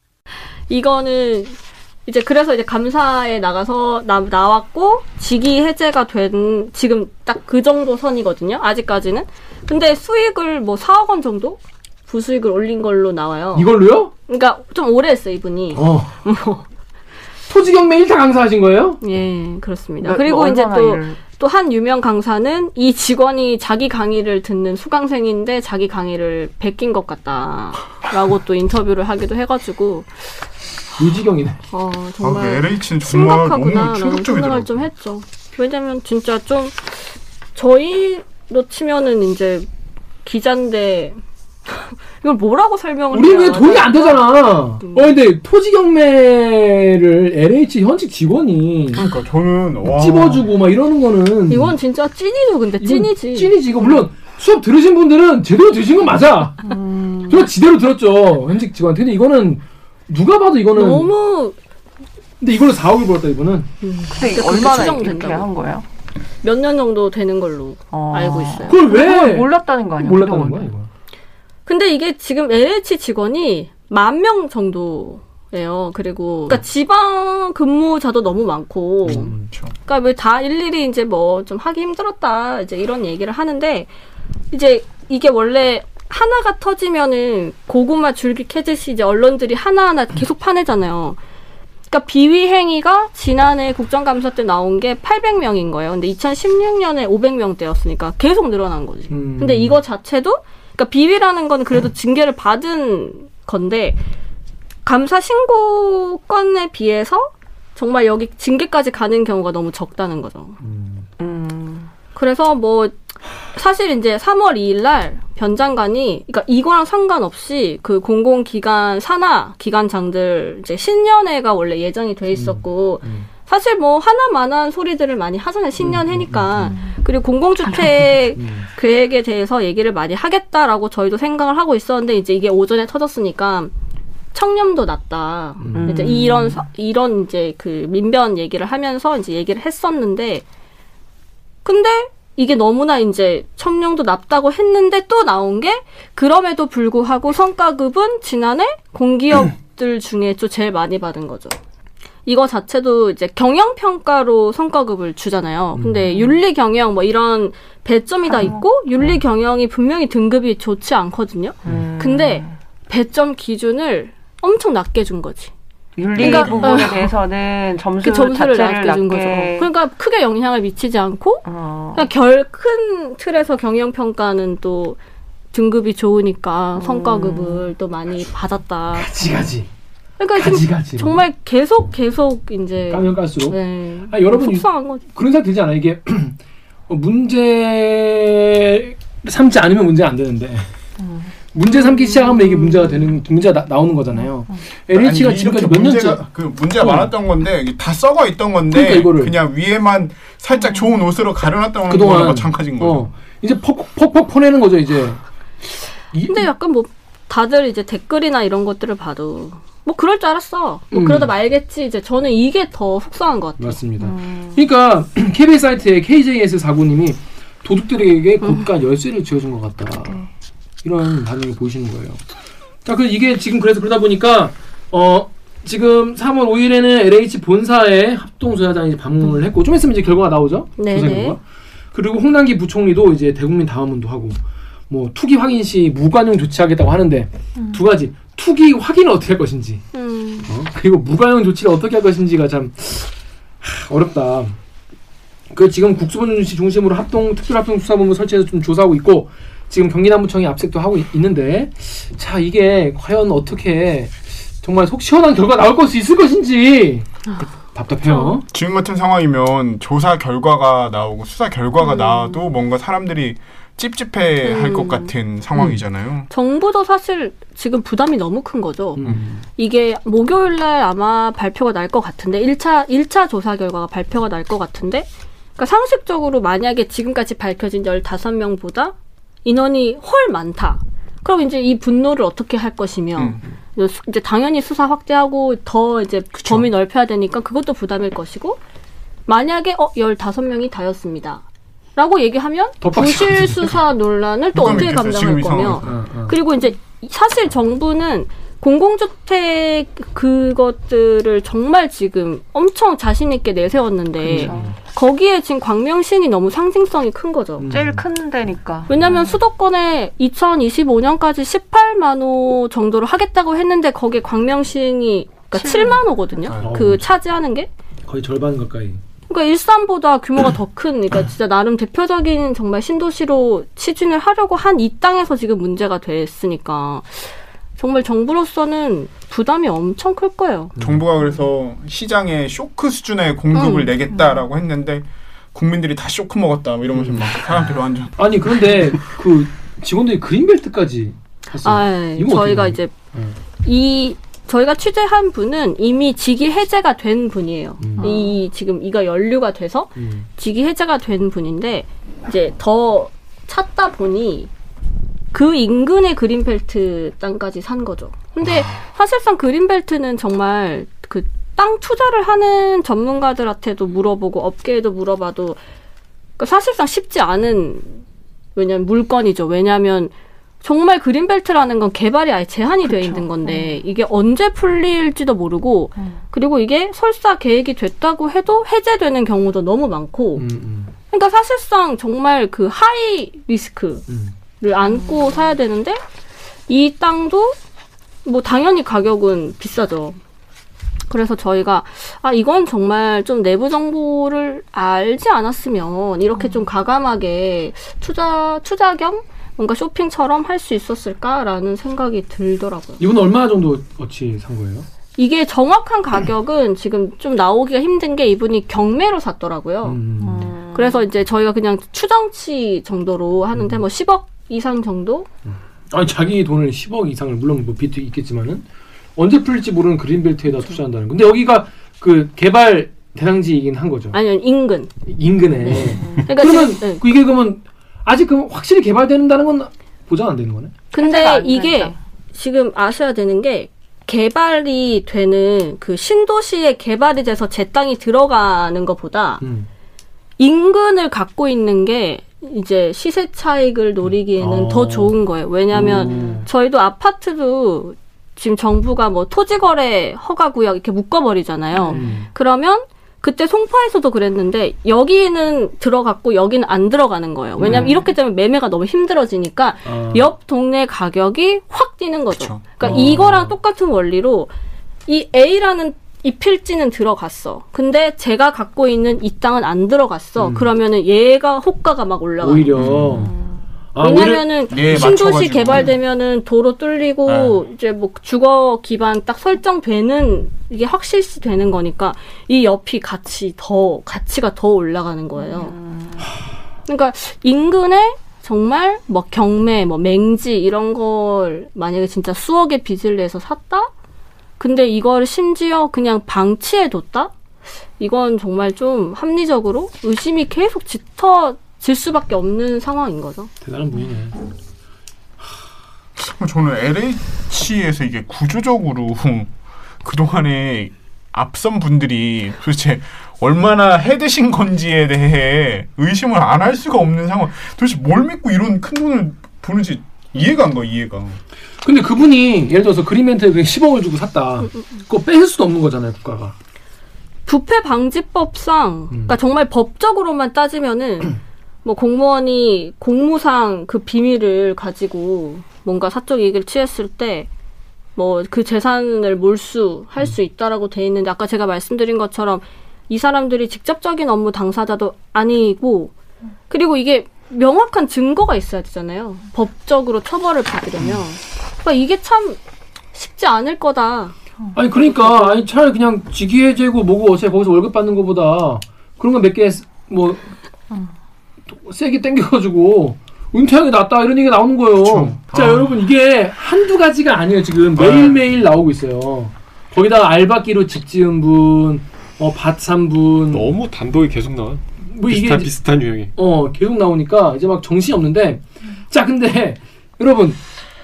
S5: 이거는 이제 그래서 이제 감사에 나가서 나, 나왔고 직위 해제가 된 지금 딱 그 정도 선이거든요. 아직까지는. 근데 수익을 뭐 4억 원 정도 부수익을 올린 걸로 나와요.
S1: 이걸로요?
S5: 그러니까 좀 오래 했어 이분이.
S1: 어.
S5: 뭐,
S1: 토지 경매 1타 강사하신 거예요?
S5: 예, 그렇습니다.
S4: 뭐,
S5: 그리고
S4: 뭐
S5: 이제 또
S4: 일을-
S5: 또한 유명 강사는 이 직원이 자기 강의를 듣는 수강생인데 자기 강의를 베낀 것 같다라고 또 인터뷰를 하기도 해가지고
S1: 유지경이네.
S5: 어
S3: 아, 그
S5: 정말
S3: LH는 정말 너무
S5: 심각하구나라는 생각을
S3: 충격적이더라고요.
S5: 좀 했죠. 왜냐면 진짜 좀 저희로 치면은 이제 기자인데 이걸 뭐라고 설명을
S1: 우리는
S5: 해야
S1: 왜 돈이 안 되잖아.
S5: 음.
S1: 어, 근데 토지 경매를 LH 현직 직원이
S3: 그러니까 저는 와.
S1: 찝어주고 막 이러는 거는
S5: 이건 진짜 찐이죠, 근데
S1: 이건
S5: 찐이지.
S1: 찐이지. 이거 물론 수업 들으신 분들은 제대로 들으신 건 맞아.
S5: 음.
S1: 그거 지대로 들었죠. 현직 직원. 근데 이거는 누가 봐도 이거는
S5: 너무
S1: 근데 이걸로 4억을 벌었다 이거는.
S4: 근데
S5: 그렇게
S4: 얼마나 이렇게
S5: 추정된다고.
S4: 한 거예요?
S5: 몇 년 정도 되는 걸로
S4: 어.
S5: 알고 있어요.
S1: 그걸 왜
S4: 그걸 몰랐다는 거 아니야?
S1: 몰랐다는
S4: 그동안.
S1: 거야 이거?
S5: 근데 이게 지금 LH 직원이 만 명 정도 예요. 그리고 그러니까 지방 근무자도 너무 많고,
S1: 음.
S3: 그렇죠.
S5: 그러니까 왜 다 일일이 이제 뭐 좀 하기 힘들었다 이제 이런 얘기를 하는데 이제 이게 원래 하나가 터지면은 고구마 줄기 캐듯이 이제 언론들이 하나하나 계속 파내잖아요. 그러니까 비위 행위가 지난해 국정감사 때 나온 게 800명인 거예요. 근데 2016년에 500명대였으니까 계속 늘어난 거지.
S1: 음.
S5: 근데 이거 자체도 그러니까 비위라는 건 그래도 징계를 받은 건데 감사 신고 건에 비해서 정말 여기 징계까지 가는 경우가 너무 적다는 거죠.
S4: 음.
S5: 그래서 뭐 사실 이제 3월 2일 날 변장관이 그러니까 이거랑 상관없이 그 공공기관 산하 기관장들 이제 신년회가 원래 예정이 돼 있었고 사실 뭐 하나만한 소리들을 많이 하잖아요. 신년회니까. 그리고 공공주택 계획에 대해서 얘기를 많이 하겠다라고 저희도 생각을 하고 있었는데 이제 이게 오전에 터졌으니까 청렴도 낮다.
S1: 음.
S5: 이제 이런 사- 이런 이제 그 민변 얘기를 하면서 이제 얘기를 했었는데 근데 이게 너무나 이제 청룡도 낮다고 했는데 또 나온 게 그럼에도 불구하고 성과급은 지난해 공기업들 중에 또 제일 많이 받은 거죠. 이거 자체도 이제 경영 평가로 성과급을 주잖아요. 근데 윤리 경영 뭐 이런 배점이 다 있고 윤리 경영이 분명히 등급이 좋지 않거든요.
S4: 음.
S5: 근데 배점 기준을 엄청 낮게 준 거지.
S4: 윤리
S5: 그러니까-
S4: 부분에 대해서는 점수
S5: 그 점수를
S4: 자체를
S5: 낮게 준 거죠. 그러니까 크게 영향을 미치지 않고
S4: 어.
S5: 그냥 결 큰 틀에서 경영 평가는 또 등급이 좋으니까 성과급을 또 많이 받았다.
S1: 가지 가지.
S5: 그러니까
S1: 가지
S5: 지금
S1: 가지.
S5: 정말 계속 계속 이제
S1: 까면 깔수록.
S5: 네.
S1: 아, 여러분 이-
S5: 속상한 거지.
S1: 그런 생각 들지 않아요? 이게 어, 문제 삼지 않으면 문제가 안 되는데 문제 삼기 시작하면 이게 문제가 되는 문제가 나, 나오는 거잖아요. LH가
S3: 아니,
S1: 지금까지 몇 년째
S3: 문제가, 그 문제가
S1: 어.
S3: 많았던 건데 이게 다 썩어 있던 건데
S1: 그러니까 이거를.
S3: 그냥 위에만 살짝 좋은 옷으로 가려놨던
S1: 그동안
S3: 마찬가지인 거죠.
S1: 어, 이제 퍽퍽퍽 퍼내는 거죠 이제. 이,
S5: 근데 약간 뭐 다들 이제 댓글이나 이런 것들을 봐도 뭐 그럴 줄 알았어. 뭐
S1: 음.
S5: 그러다 말겠지. 이제 저는 이게 더 속상한 것 같아요.
S1: 맞습니다. 그러니까 KBS 사이트에 KJS 사구님이 도둑들에게 고가 열쇠를 쥐어준 것 같다. 이런 반응을 보이시는 거예요. 자, 그 이게 지금 그래서 그러다 보니까 어 지금 3월 5일에는 LH 본사에 합동 조사장이 방문을 했고 좀 있으면 이제 결과가 나오죠.
S5: 네네.
S1: 조사 결과. 그리고 홍남기 부총리도 이제 대국민 당원문도 하고 뭐 투기 확인 시 무관용 조치하겠다고 하는데 두 가지 투기 확인을 어떻게 할 것인지
S5: 음.
S1: 어? 그리고 무관용 조치를 어떻게 할 것인지가 참 하, 어렵다. 그 지금 국수본시 중심으로 합동 특별합동수사본부 설치해서 좀 조사하고 있고 지금 경기남부청이 압색도 하고 있, 는데 자 이게 과연 어떻게 정말 속 시원한 결과 나올 것이 있을 것인지 답답해요.
S3: 지금 같은 상황이면 조사 결과가 나오고 수사 결과가
S5: 음.
S3: 나와도 뭔가 사람들이 찝찝해 할것
S5: 음.
S3: 같은 상황이잖아요.
S5: 정부도 사실 지금 부담이 너무 큰 거죠.
S1: 음.
S5: 이게 목요일 날 아마 발표가 날 것 같은데 1차 1차 조사 결과가 발표가 날 것 같은데 그러니까 상식적으로 만약에 지금까지 밝혀진 15명보다 인원이 훨 많다. 그럼 이제 이 분노를 어떻게 할 것이며
S3: 음.
S5: 수- 이제 당연히 수사 확대하고 더 이제 범위 넓혀야 되니까 그것도 부담일 것이고 만약에 어 15명이 다였습니다. 라고 얘기하면. 부실 수사 논란을 또 언제
S3: 믿겠어요,
S5: 감당할 거며.
S1: 어, 어.
S5: 그리고 이제 사실 정부는 공공주택 그것들을 정말 지금 엄청 자신 있게 내세웠는데 거기에 지금 광명시이 너무 상징성이 큰 거죠.
S1: 음.
S4: 제일 큰 데니까.
S5: 왜냐하면 수도권에 2025년까지 18만 호 정도로 하겠다고 했는데 거기에 광명시이 그러니까 7만 호거든요.
S1: 어.
S5: 그 차지하는 게.
S1: 거의 절반 가까이.
S5: 그러니까 일산보다 규모가 더 큰, 그러니까 진짜 나름 대표적인 정말 신도시로 추진을 하려고 한 이 땅에서 지금 문제가 됐으니까 정말 정부로서는 부담이 엄청 클 거예요.
S3: 정부가 그래서 시장에 쇼크 수준의 공급을
S5: 음.
S3: 내겠다라고 했는데 국민들이 다 쇼크 먹었다 뭐 이러면서 막 사람들이 완전
S1: 아니 그런데 그 직원들이 그린벨트까지 했어요.
S5: 아,
S1: 이거 어떻게
S5: 저희가? 이제
S1: 음.
S5: 이 저희가 취재한 분은 이미 직위 해제가 된 분이에요.
S1: 음.
S5: 이 지금 이가 연류가 돼서
S1: 음.
S5: 직위 해제가 된 분인데 이제 더 찾다 보니 그 인근의 그린벨트 땅까지 산 거죠. 근데 사실상 그린벨트는 정말 그 땅 투자를 하는 전문가들한테도 물어보고 업계에도 물어봐도 그러니까 사실상 쉽지 않은 왜냐면 물건이죠. 왜냐하면 정말 그린벨트라는 건 개발이 아예 제한이 되어 있는 건데 이게 언제 풀릴지도 모르고 그리고 이게 설사 계획이 됐다고 해도 해제되는 경우도 너무 많고
S1: 음, 음,
S5: 그러니까 사실상 정말 그 high risk를
S1: 음.
S5: 안고 사야 되는데 이 땅도 뭐 당연히 가격은 비싸죠. 그래서 저희가 아 이건 정말 좀 내부 정보를 알지 않았으면 이렇게 좀 가감하게 투자 투자 겸 뭔가 쇼핑처럼 할 수 있었을까라는 생각이 들더라고요.
S1: 이분 얼마 정도 어치 산 거예요?
S5: 이게 정확한 가격은 지금 좀 나오기가 힘든 게 이분이 경매로 샀더라고요.
S1: 음.
S5: 그래서 이제 저희가 그냥 추정치 정도로 하는데 뭐 10억 이상 정도?
S1: 아니 자기 돈을 10억 이상을 물론 뭐 빚도 있겠지만은 언제 풀릴지 모르는 그린벨트에다 투자한다는. 근데 여기가 그 개발 대상지이긴 한 거죠.
S5: 아니면 인근.
S1: 인근에.
S5: 그러니까
S1: 그러면
S5: 지금, 네.
S1: 그 이게 그러면 아직 그 확실히 개발된다는 건 보장 안 되는 거네.
S5: 근데 이게
S4: 된다.
S5: 지금 아셔야 되는 게 개발이 되는 그 신도시에 개발이 돼서 제 땅이 들어가는 것보다
S1: 음.
S5: 인근을 갖고 있는 게 이제 시세 차익을 노리기에는
S1: 어.
S5: 더 좋은 거예요. 왜냐하면
S1: 음.
S5: 저희도 아파트도 지금 정부가 뭐 토지거래 허가구역 이렇게 묶어버리잖아요.
S1: 음.
S5: 그러면 그때 송파에서도 그랬는데 여기는 들어갔고 여기는 안 들어가는 거예요. 왜냐하면
S3: 음.
S5: 이렇게 되면 매매가 너무 힘들어지니까
S1: 아.
S5: 옆 동네 가격이 확 뛰는 거죠.
S3: 그쵸.
S5: 그러니까
S1: 어.
S5: 이거랑 똑같은 원리로 이 A라는 이 필지는 들어갔어. 근데 제가 갖고 있는 이 땅은 안 들어갔어.
S1: 음.
S5: 그러면은 얘가 호가가 막 올라가.
S1: 오히려
S5: 음.
S1: 아,
S5: 왜냐면은
S3: 예,
S5: 신도시
S3: 맞춰가지고.
S5: 개발되면은 도로 뚫리고 이제 뭐 주거 기반 딱 설정되는 이게 확실시 되는 거니까 이 옆이 같이 더 가치가 더 올라가는 거예요. 그러니까 인근에 정말 뭐 경매, 뭐 맹지 이런 걸 만약에 진짜 수억의 빚을 내서 샀다? 근데 이걸 심지어 그냥 방치해 뒀다? 이건 정말 좀 합리적으로 의심이 계속 짙어 질 수밖에 없는 상황인 거죠.
S1: 대단한 분이네.
S3: 저는 LH에서 이게 구조적으로 그동안에 앞선 분들이 도대체 얼마나 해드신 건지에 대해 의심을 안 할 수가 없는 상황. 도대체 뭘 믿고 이런 큰 돈을 보는지 이해가 안 가, 이해가.
S1: 근데 그분이 예를 들어서 그린멘트에 그냥 10억을 주고 샀다. 그거 뺏을 수도 없는 거잖아요, 국가가.
S5: 부패 방지법상, 그러니까 정말 법적으로만 따지면은 뭐 공무원이 공무상 그 비밀을 가지고 뭔가 사적 이익을 취했을 때 뭐 그 재산을 몰수할 수 있다라고 돼 있는데 아까 제가 말씀드린 것처럼 이 사람들이 직접적인 업무 당사자도 아니고 그리고 이게 명확한 증거가 있어야 되잖아요. 법적으로 처벌을 받으려면. 그러니까 이게 참 쉽지 않을 거다.
S1: 아니 그러니까 아니 차라리 그냥 직위해제고 뭐고 어차피 거기서 월급 받는 거보다 그런 거 몇개뭐 세게 땡겨가지고 은퇴하는 게 낫다 이런 얘기 가 나오는 거예요.
S3: 그쵸.
S1: 자
S3: 아.
S1: 여러분 이게 한두 가지가 아니에요 지금 매일 매일 나오고 있어요. 거기다가 알바끼로 집 지은 분, 어, 밭 산 분,
S2: 너무 단독이 계속 나와.
S1: 뭐 이게
S2: 비슷한
S1: 이제-
S2: 비슷한 유형이.
S1: 어 계속 나오니까 이제 막 정신이 없는데 자 근데 여러분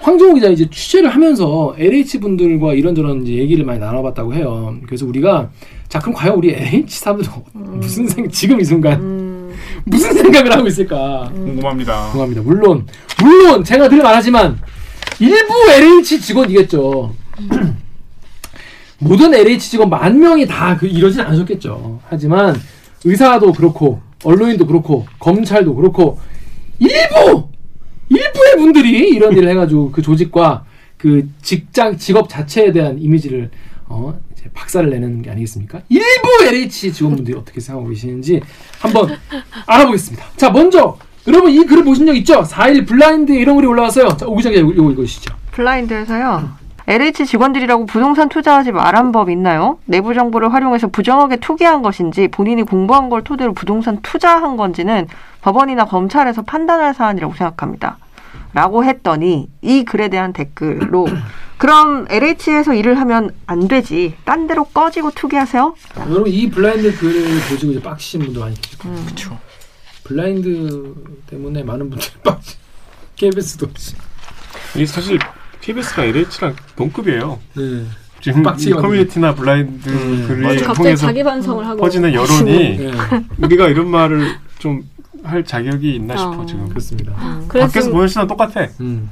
S1: 황정호 기자 이제 취재를 하면서 LH 분들과 이런저런 이제 얘기를 많이 나눠봤다고 해요. 그래서 우리가 자 그럼 과연 우리 LH 사람들은 무슨 생 지금 이 순간 무슨 생각을 하고 있을까
S3: 궁금합니다.
S1: 궁금합니다. 물론 물론 제가 늘 말하지만 일부 LH 직원이겠죠. 모든 LH 직원 만 명이 다 그 이러진 않으셨겠죠. 하지만 의사도 그렇고 언론인도 그렇고 검찰도 그렇고 일부 일부의 분들이 이런 일을 해가지고 그 조직과 그 직장 직업 자체에 대한 이미지를 어 박살을 내는 게 아니겠습니까? 일부 LH 직원분들이 어떻게 생각하고 계시는지 한번 알아보겠습니다. 자 먼저 여러분 이 글을 보신 적 있죠? 4일 블라인드 이런 글이 올라왔어요. 자 기자 이거 읽으시죠.
S4: 블라인드에서요. LH 직원들이라고 부동산 투자하지 말한 법 있나요? 내부 정보를 활용해서 부정하게 투기한 것인지 본인이 공부한 걸 토대로 부동산 투자한 건지는 법원이나 검찰에서 판단할 사안이라고 생각합니다. 라고 했더니 이 글에 대한 댓글로 그럼 LH에서 일을 하면 안 되지. 딴 데로 꺼지고 투기하세요?
S1: 여러분 이 블라인드 글을 보시고 이제 빡치신 분도 많이 계실 거예요.
S3: 그쵸.
S1: 블라인드 때문에 많은 분들이 빡치. KBS도 없이.
S2: 이 사실 KBS가 LH랑 동급이에요.
S1: 네.
S2: 지금 커뮤니티나 블라인드
S1: 음,
S2: 글을
S1: 맞아.
S2: 통해서
S5: 자기 반성을 하고
S2: 퍼지는 여론이
S1: 네.
S2: 우리가 이런 말을 좀 할 자격이 있나 싶어
S5: 어.
S2: 지금.
S1: 그렇습니다.
S5: 그래서
S2: 밖에서
S5: 지금,
S2: 보는 시선 똑같아.
S1: 음.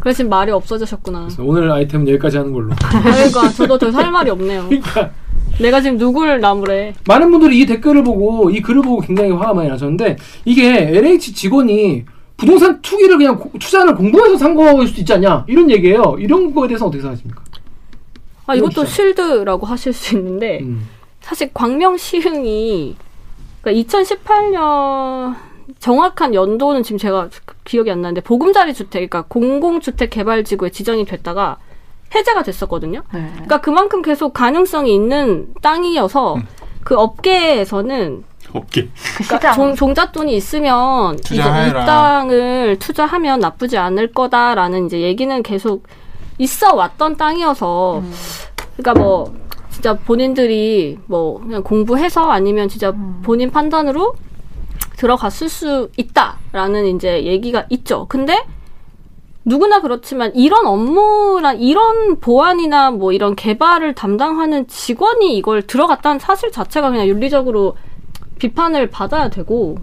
S5: 그래서 지금 말이 없어지셨구나.
S1: 그래서 오늘 아이템은 여기까지 하는 걸로.
S5: 그러니까 저도 더 할 말이 없네요.
S1: 그러니까
S5: 내가 지금 누굴 나무래?
S1: 많은 분들이 이 댓글을 보고 이 글을 보고 굉장히 화가 많이 나셨는데 이게 LH 직원이 부동산 투기를 그냥 고- 투자를 공부해서 산 거일 수도 있지 않냐 이런 얘기예요. 이런 거에 대해서 어떻게 생각하십니까?
S5: 아 이것도. 실드라고 하실 수 있는데
S1: 음.
S5: 사실 광명 시흥이 그러니까 2018년 정확한 연도는 지금 제가 기억이 안 나는데 보금자리 주택, 그러니까 공공주택 개발지구에 지정이 됐다가 해제가 됐었거든요.
S4: 네.
S5: 그러니까 그만큼 계속 가능성이 있는 땅이어서 그 업계에서는
S2: 없게.
S4: 그
S5: 그러니까. 종, 종잣돈이 있으면 이제 이
S3: 투자해라.
S5: 땅을 투자하면 나쁘지 않을 거다라는 이제 얘기는 계속 있어 왔던 땅이어서 그러니까 뭐 진짜 본인들이 뭐 그냥 공부해서 아니면 진짜 본인 판단으로 들어갔을 수 있다라는 이제 얘기가 있죠. 근데 누구나 그렇지만 이런 업무나 이런 보안이나 뭐 이런 개발을 담당하는 직원이 이걸 들어갔다는 사실 자체가 그냥 윤리적으로 비판을 받아야 되고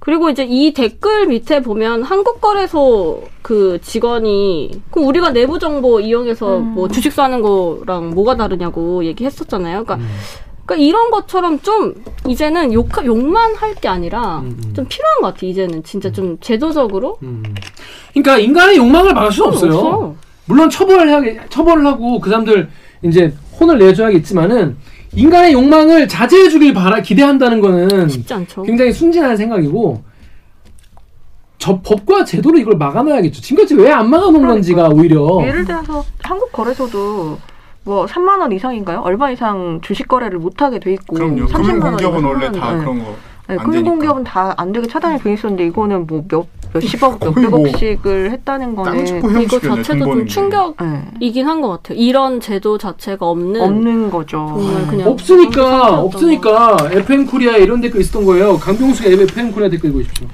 S5: 그리고 이제 이 댓글 밑에 보면 한국거래소 그 직원이 그럼 우리가 내부 정보 이용해서 뭐 주식 사는 거랑 뭐가 다르냐고 얘기했었잖아요. 그러니까, 그러니까 이런 것처럼 좀 이제는 욕 욕만 할 게 아니라
S1: 음, 음.
S5: 좀 필요한 것 같아. 이제는 진짜 좀 제도적으로
S1: 음. 그러니까 인간의 욕망을 막을 수는 없어요.
S5: 없어.
S1: 물론 처벌을 해 처벌을 하고 그 사람들 이제 혼을 내줘야겠지만은 인간의 욕망을 자제해 주길 바라 기대한다는 거는
S5: 쉽지 않죠.
S1: 굉장히 순진한 생각이고 저 법과 제도로 이걸 막아놔야겠죠. 지금까지 왜 안 막아놓은 건지가 오히려
S4: 예를 들어서 한국 거래소도 뭐 3만 원 이상인가요? 얼마 이상 주식 거래를 못 하게 돼 있고
S3: 그럼요.
S4: 30만 원
S3: 금융 공기업은
S4: 이상
S3: 원래 다
S4: 네.
S3: 그런 거.
S4: 네,
S3: 안
S4: 금융 공기업은 다 안 되게 차단이 돼 있었는데 이거는 뭐 몇 몇십억,
S3: 뭐
S4: 몇백억씩을 했다는
S3: 땅
S4: 거는
S5: 이거 자체도 좀
S3: 게.
S5: 충격이긴
S4: 네,
S5: 한것 같아요. 이런 제도 자체가 없는
S4: 없는 거죠.
S5: 정말 그냥
S1: 없으니까 없으니까 FM 코리아 이런 댓글 있었던 거예요. 강병수가 FM 코리아 댓글 보십시오.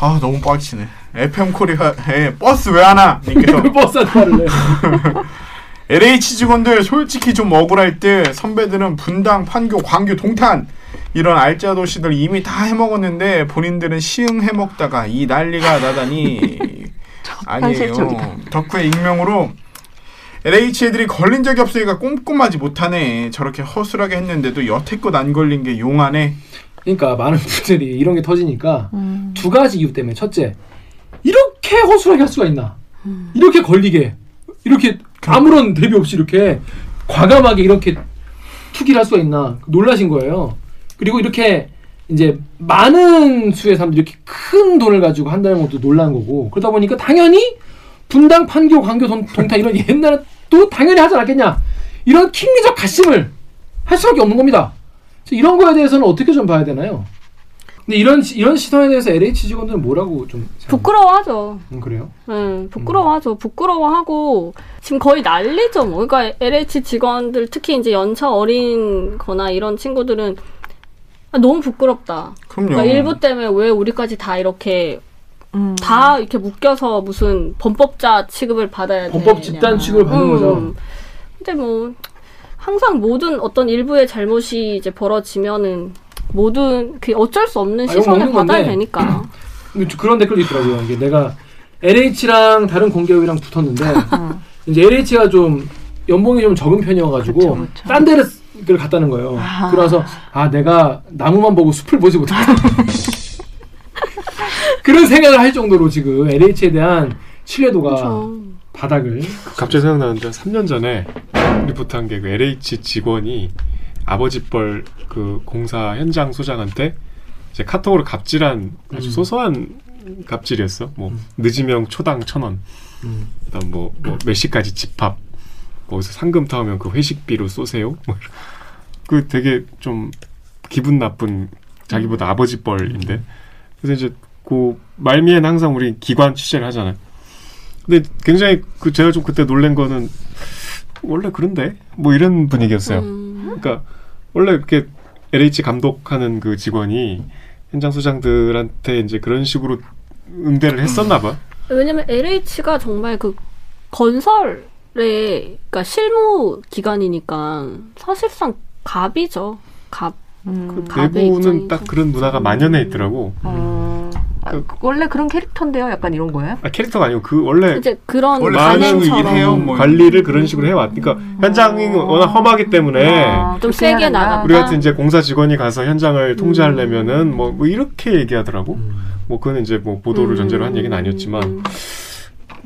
S3: 아 너무 빡치네. FM 코리아에 버스 왜 안 와? 님께서
S1: 버스 안타를 해.
S3: LH 직원들 솔직히 좀 억울할 때 선배들은 분당, 판교, 광교, 동탄 이런 알짜 도시들 이미 다 해먹었는데 본인들은 시흥 해먹다가 이 난리가 나다니 아니에요. 덕후의 익명으로 LH 애들이 걸린 적이 없으니까 꼼꼼하지 못하네. 저렇게 허술하게 했는데도 여태껏 안 걸린 게 용하네.
S1: 그러니까 많은 분들이 이런 게 터지니까
S4: 음.
S1: 두 가지 이유 때문에 첫째 이렇게 허술하게 할 수가 있나 이렇게 걸리게 이렇게 아무런 대비 없이 이렇게 과감하게 이렇게 투기를 할 수가 있나 놀라신 거예요 그리고 이렇게 이제 많은 수의 사람들이 이렇게 큰 돈을 가지고 한다는 것도 놀란 거고 그러다 보니까 당연히 분당 판교 광교 동, 동탄 이런 옛날에 또 당연히 하지 않았겠냐 이런 킹리적 가심을 할 수밖에 없는 겁니다 이런 거에 대해서는 어떻게 좀 봐야 되나요? 근데 이런 시- 이런 시선에 대해서 LH 직원들은 뭐라고 좀?
S5: 부끄러워하죠.
S1: 음, 그래요?
S5: 네, 부끄러워하죠. 부끄러워하고 지금 거의 난리죠. 뭐. 그러니까 LH 직원들 특히 이제 연차 어린거나 이런 친구들은 아, 너무 부끄럽다.
S3: 그럼요.
S5: 그러니까 일부 때문에 왜 우리까지 다 이렇게
S4: 음.
S5: 다 이렇게 묶여서 무슨 범법자 취급을 받아야 돼.
S1: 범법 집단 취급을 받는 거죠.
S5: 근데 뭐 항상 모든 어떤 일부의 잘못이 이제 벌어지면은 모든 그 어쩔 수 없는
S1: 아,
S5: 시선을 받아야
S1: 건데.
S5: 되니까.
S1: 그런 댓글도 있더라고요. 이게 내가 LH랑 다른 공기업이랑 붙었는데 이제 LH가 좀 연봉이 좀 적은 편이어가지고
S4: 그쵸, 그쵸.
S1: 딴 데를 를 갔다는 거예요.
S4: 아.
S1: 그래서 아 내가 나무만 보고 숲을 보지 못했다. 그런 생각을 할 정도로 지금 LH에 대한 신뢰도가
S5: 그렇죠.
S1: 바닥을
S2: 갑자기 생각나는데 3년 전에 리포트 한 게 그 LH 직원이 아버지 뻘 그 공사 현장 소장한테 이제 카톡으로 갑질한 아주
S1: 음.
S2: 소소한 갑질이었어. 뭐 늦으면 초당 천 원.
S1: 음.
S2: 그다음 뭐, 뭐몇 시까지 집합. 거기서 상금 타오면 그 회식비로 쏘세요. 그 되게 좀 기분 나쁜 자기보다 아버지 뻘인데. 그래서 이제 그 말미에는 항상 우리 기관 취재를 하잖아요. 근데 굉장히 그 제가 좀 그때 놀란 거는 원래 그런데 뭐 이런 분위기였어요.
S5: 음.
S2: 그러니까 원래 이렇게 LH 감독하는 그 직원이 현장 소장들한테 이제 그런 식으로 응대를 했었나 봐.
S5: 왜냐면 LH가 정말 그 건설의 그러니까 실무 기관이니까 사실상 갑이죠. 갑.
S4: 음.
S5: 그
S2: 내부는
S5: 입장이죠.
S2: 딱 그런 문화가 만연해 있더라고.
S4: 어, 아, 원래 그런 캐릭터인데요. 약간 이런 거예요?
S2: 아, 캐릭터가 아니고 그 원래
S5: 이제 그런
S2: 많은
S5: 관행처럼
S3: 일해요, 뭐.
S2: 관리를 그런 식으로 해왔. 그러니까 현장이 워낙 험하기 때문에
S4: 아,
S5: 좀 세게. 나가고.
S2: 우리 같은 이제 공사 직원이 가서 현장을 통제하려면은 뭐, 뭐 이렇게 얘기하더라고. 뭐 그건 이제 뭐 보도를 전제로 한 얘기는 아니었지만,
S5: 음.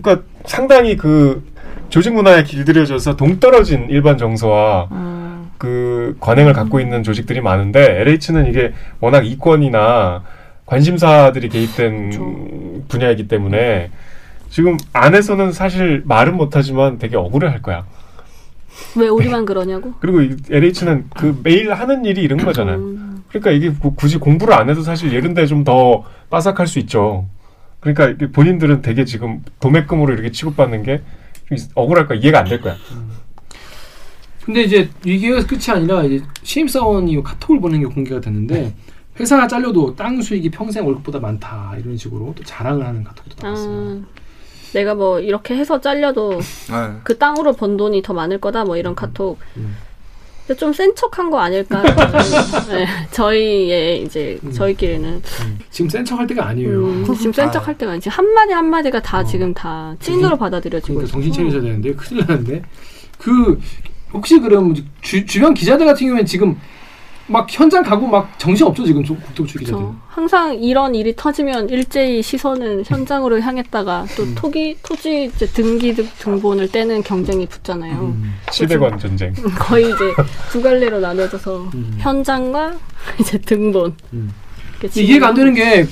S2: 그러니까 상당히 그 조직 문화에 길들여져서 동떨어진 일반 정서와
S4: 음.
S2: 그 관행을 갖고 있는 조직들이 많은데 LH는 이게 워낙 이권이나 관심사들이 개입된 분야이기 때문에 지금 안에서는 사실 말은 못하지만 되게 억울해할 거야.
S5: 왜 우리만 그러냐고?
S2: 그리고 이 LH는 그 매일 하는 일이 이런 거잖아요.
S5: 음.
S2: 그러니까 이게 구- 굳이 공부를 안 해도 사실 이런데 좀 더 빠삭할 수 있죠. 그러니까 본인들은 되게 지금 도매금으로 이렇게 취급받는 게좀 억울할 거야. 이해가 안 될 거야.
S1: 근데 이제 이게 끝이 아니라 이제 신입사원이 카톡을 보낸 게 공개가 됐는데 회사가 잘려도 땅 수익이 평생 월급보다 많다 이런 식으로 또 자랑을 하는 카톡도 나왔어요.
S5: 아, 내가 뭐 이렇게 해서 잘려도
S3: 네.
S5: 그 땅으로 번 돈이 더 많을 거다 뭐 이런 카톡.
S1: 음.
S5: 근데 좀 센 척한 거 아닐까? 네, 저희의 이제
S1: 음.
S5: 저희끼리는
S1: 지금 센 척할 때가 아니에요.
S5: 음, 지금 센 척할 때가 아니지 한 마디 한 마디가 다 지금 다 찐으로 받아들여지고
S1: 그러니까. 정신 차리셔야 되는데 큰일 나는데 그 혹시 그럼 주, 주변 기자들 같은 경우에는 지금 막 현장 가고 막 정신 없죠 지금 조- 국토부출 기자들.
S5: 그렇죠. 항상 이런 일이 터지면 일제히 시선은 현장으로 향했다가 또
S1: 음.
S5: 토기 토지 이제 등기 등- 등본을 떼는 경쟁이 붙잖아요.
S1: 음.
S2: 시대관 전쟁.
S5: 거의 이제 두 갈래로 나눠져서
S1: 음.
S5: 현장과 이제 등본.
S1: 음. 이해가 안 되는 게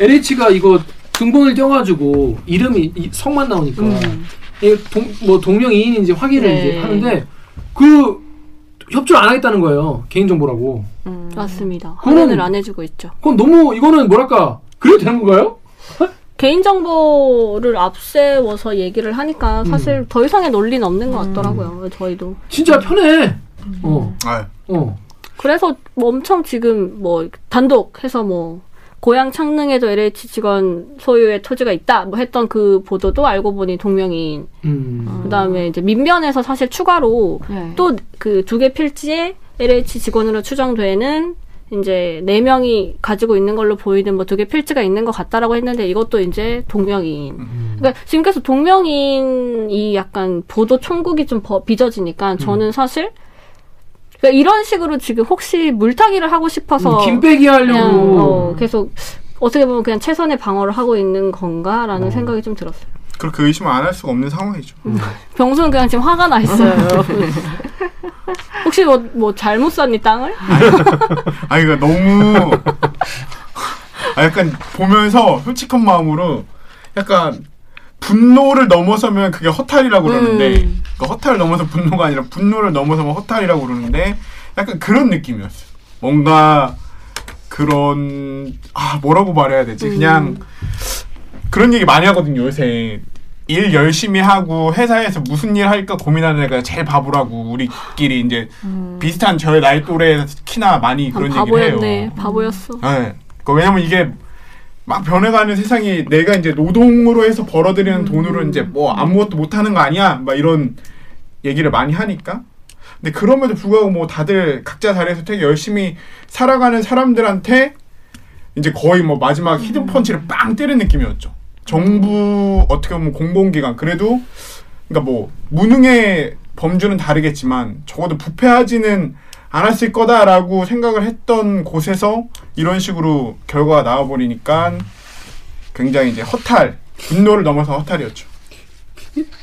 S1: LH가 이거 등본을 떼가지고 이름이 이 성만 나오니까
S5: 음.
S1: 이게 동, 뭐 동명이인인지 확인을
S5: 네.
S1: 이제 하는데 그 협조를 안 하겠다는 거예요 개인 정보라고.
S4: 음.
S5: 맞습니다.
S1: 그거는-
S5: 확인을 안 해주고 있죠.
S1: 그건 너무 이거는 뭐랄까 그래도 되는 건가요?
S5: 개인정보를 앞세워서 얘기를 하니까 사실
S1: 음.
S5: 더 이상의 논리는 없는 것 같더라고요. 저희도.
S1: 진짜 편해. 어,
S3: 아,
S1: 어.
S5: 그래서 뭐 엄청 지금 뭐 단독 해서 뭐 고향 창릉에도 LH 직원 소유의 토지가 있다 뭐 했던 그 보도도 알고 보니 동명이인.
S1: 음.
S5: 그다음에 이제 민변에서 사실 추가로
S4: 네.
S5: 또그 두 개 필지에 LH 직원으로 추정되는 이제 네 명이 가지고 있는 걸로 보이는 뭐 두 개 필지가 있는 것 같다라고 했는데 이것도 이제 동명이인. 그러니까 지금 계속 동명이인이 약간 보도 총국이 좀 버- 빚어지니까 저는 사실 그러니까 이런 식으로 지금 혹시 물타기를 하고 싶어서
S1: 음, 김빼기
S5: 그냥
S1: 하려고.
S5: 어, 계속 어떻게 보면 그냥 최선의 방어를 하고 있는 건가라는
S1: 어.
S5: 생각이 좀 들었어요.
S3: 그렇게 의심을 안 할 수가 없는 상황이죠.
S5: 병수는 그냥 지금 화가 나 있어요. 혹시 뭐, 뭐 잘못 샀니 땅을?
S3: 아 이거 너무 아 약간 보면서 솔직한 마음으로 약간 분노를 넘어서면 그게 허탈이라고 그러는데
S5: 음.
S3: 그러니까 허탈을 넘어서 분노가 아니라 분노를 넘어서면 허탈이라고 그러는데 약간 그런 느낌이었어요. 뭔가 그런 아 뭐라고 말해야 되지? 그냥 그런 얘기 많이 하거든요 요새 일 열심히 하고 회사에서 무슨 일 할까 고민하는 애가 제일 바보라고 우리끼리 이제 비슷한 저의 나이 또래 키나 많이
S5: 한
S3: 그런 얘기를 해요.
S5: 바보였네. 바보였어.
S3: 네. 그러니까 왜냐면 이게 막 변해가는 세상이 내가 이제 노동으로 해서 벌어들이는 돈으로 이제 뭐 아무것도 못하는 거 아니야? 막 이런 얘기를 많이 하니까. 근데 그럼에도 불구하고 뭐 다들 각자 자리에서 되게 열심히 살아가는 사람들한테 이제 거의 뭐 마지막 히든 펀치를 빵 때리는 느낌이었죠. 정부 어떻게 보면 공공기관 그래도 그러니까 뭐 무능의 범주는 다르겠지만 적어도 부패하지는 않았을 거다라고 생각을 했던 곳에서 이런 식으로 결과가 나와버리니까 굉장히 이제 허탈 분노를 넘어서 허탈이었죠.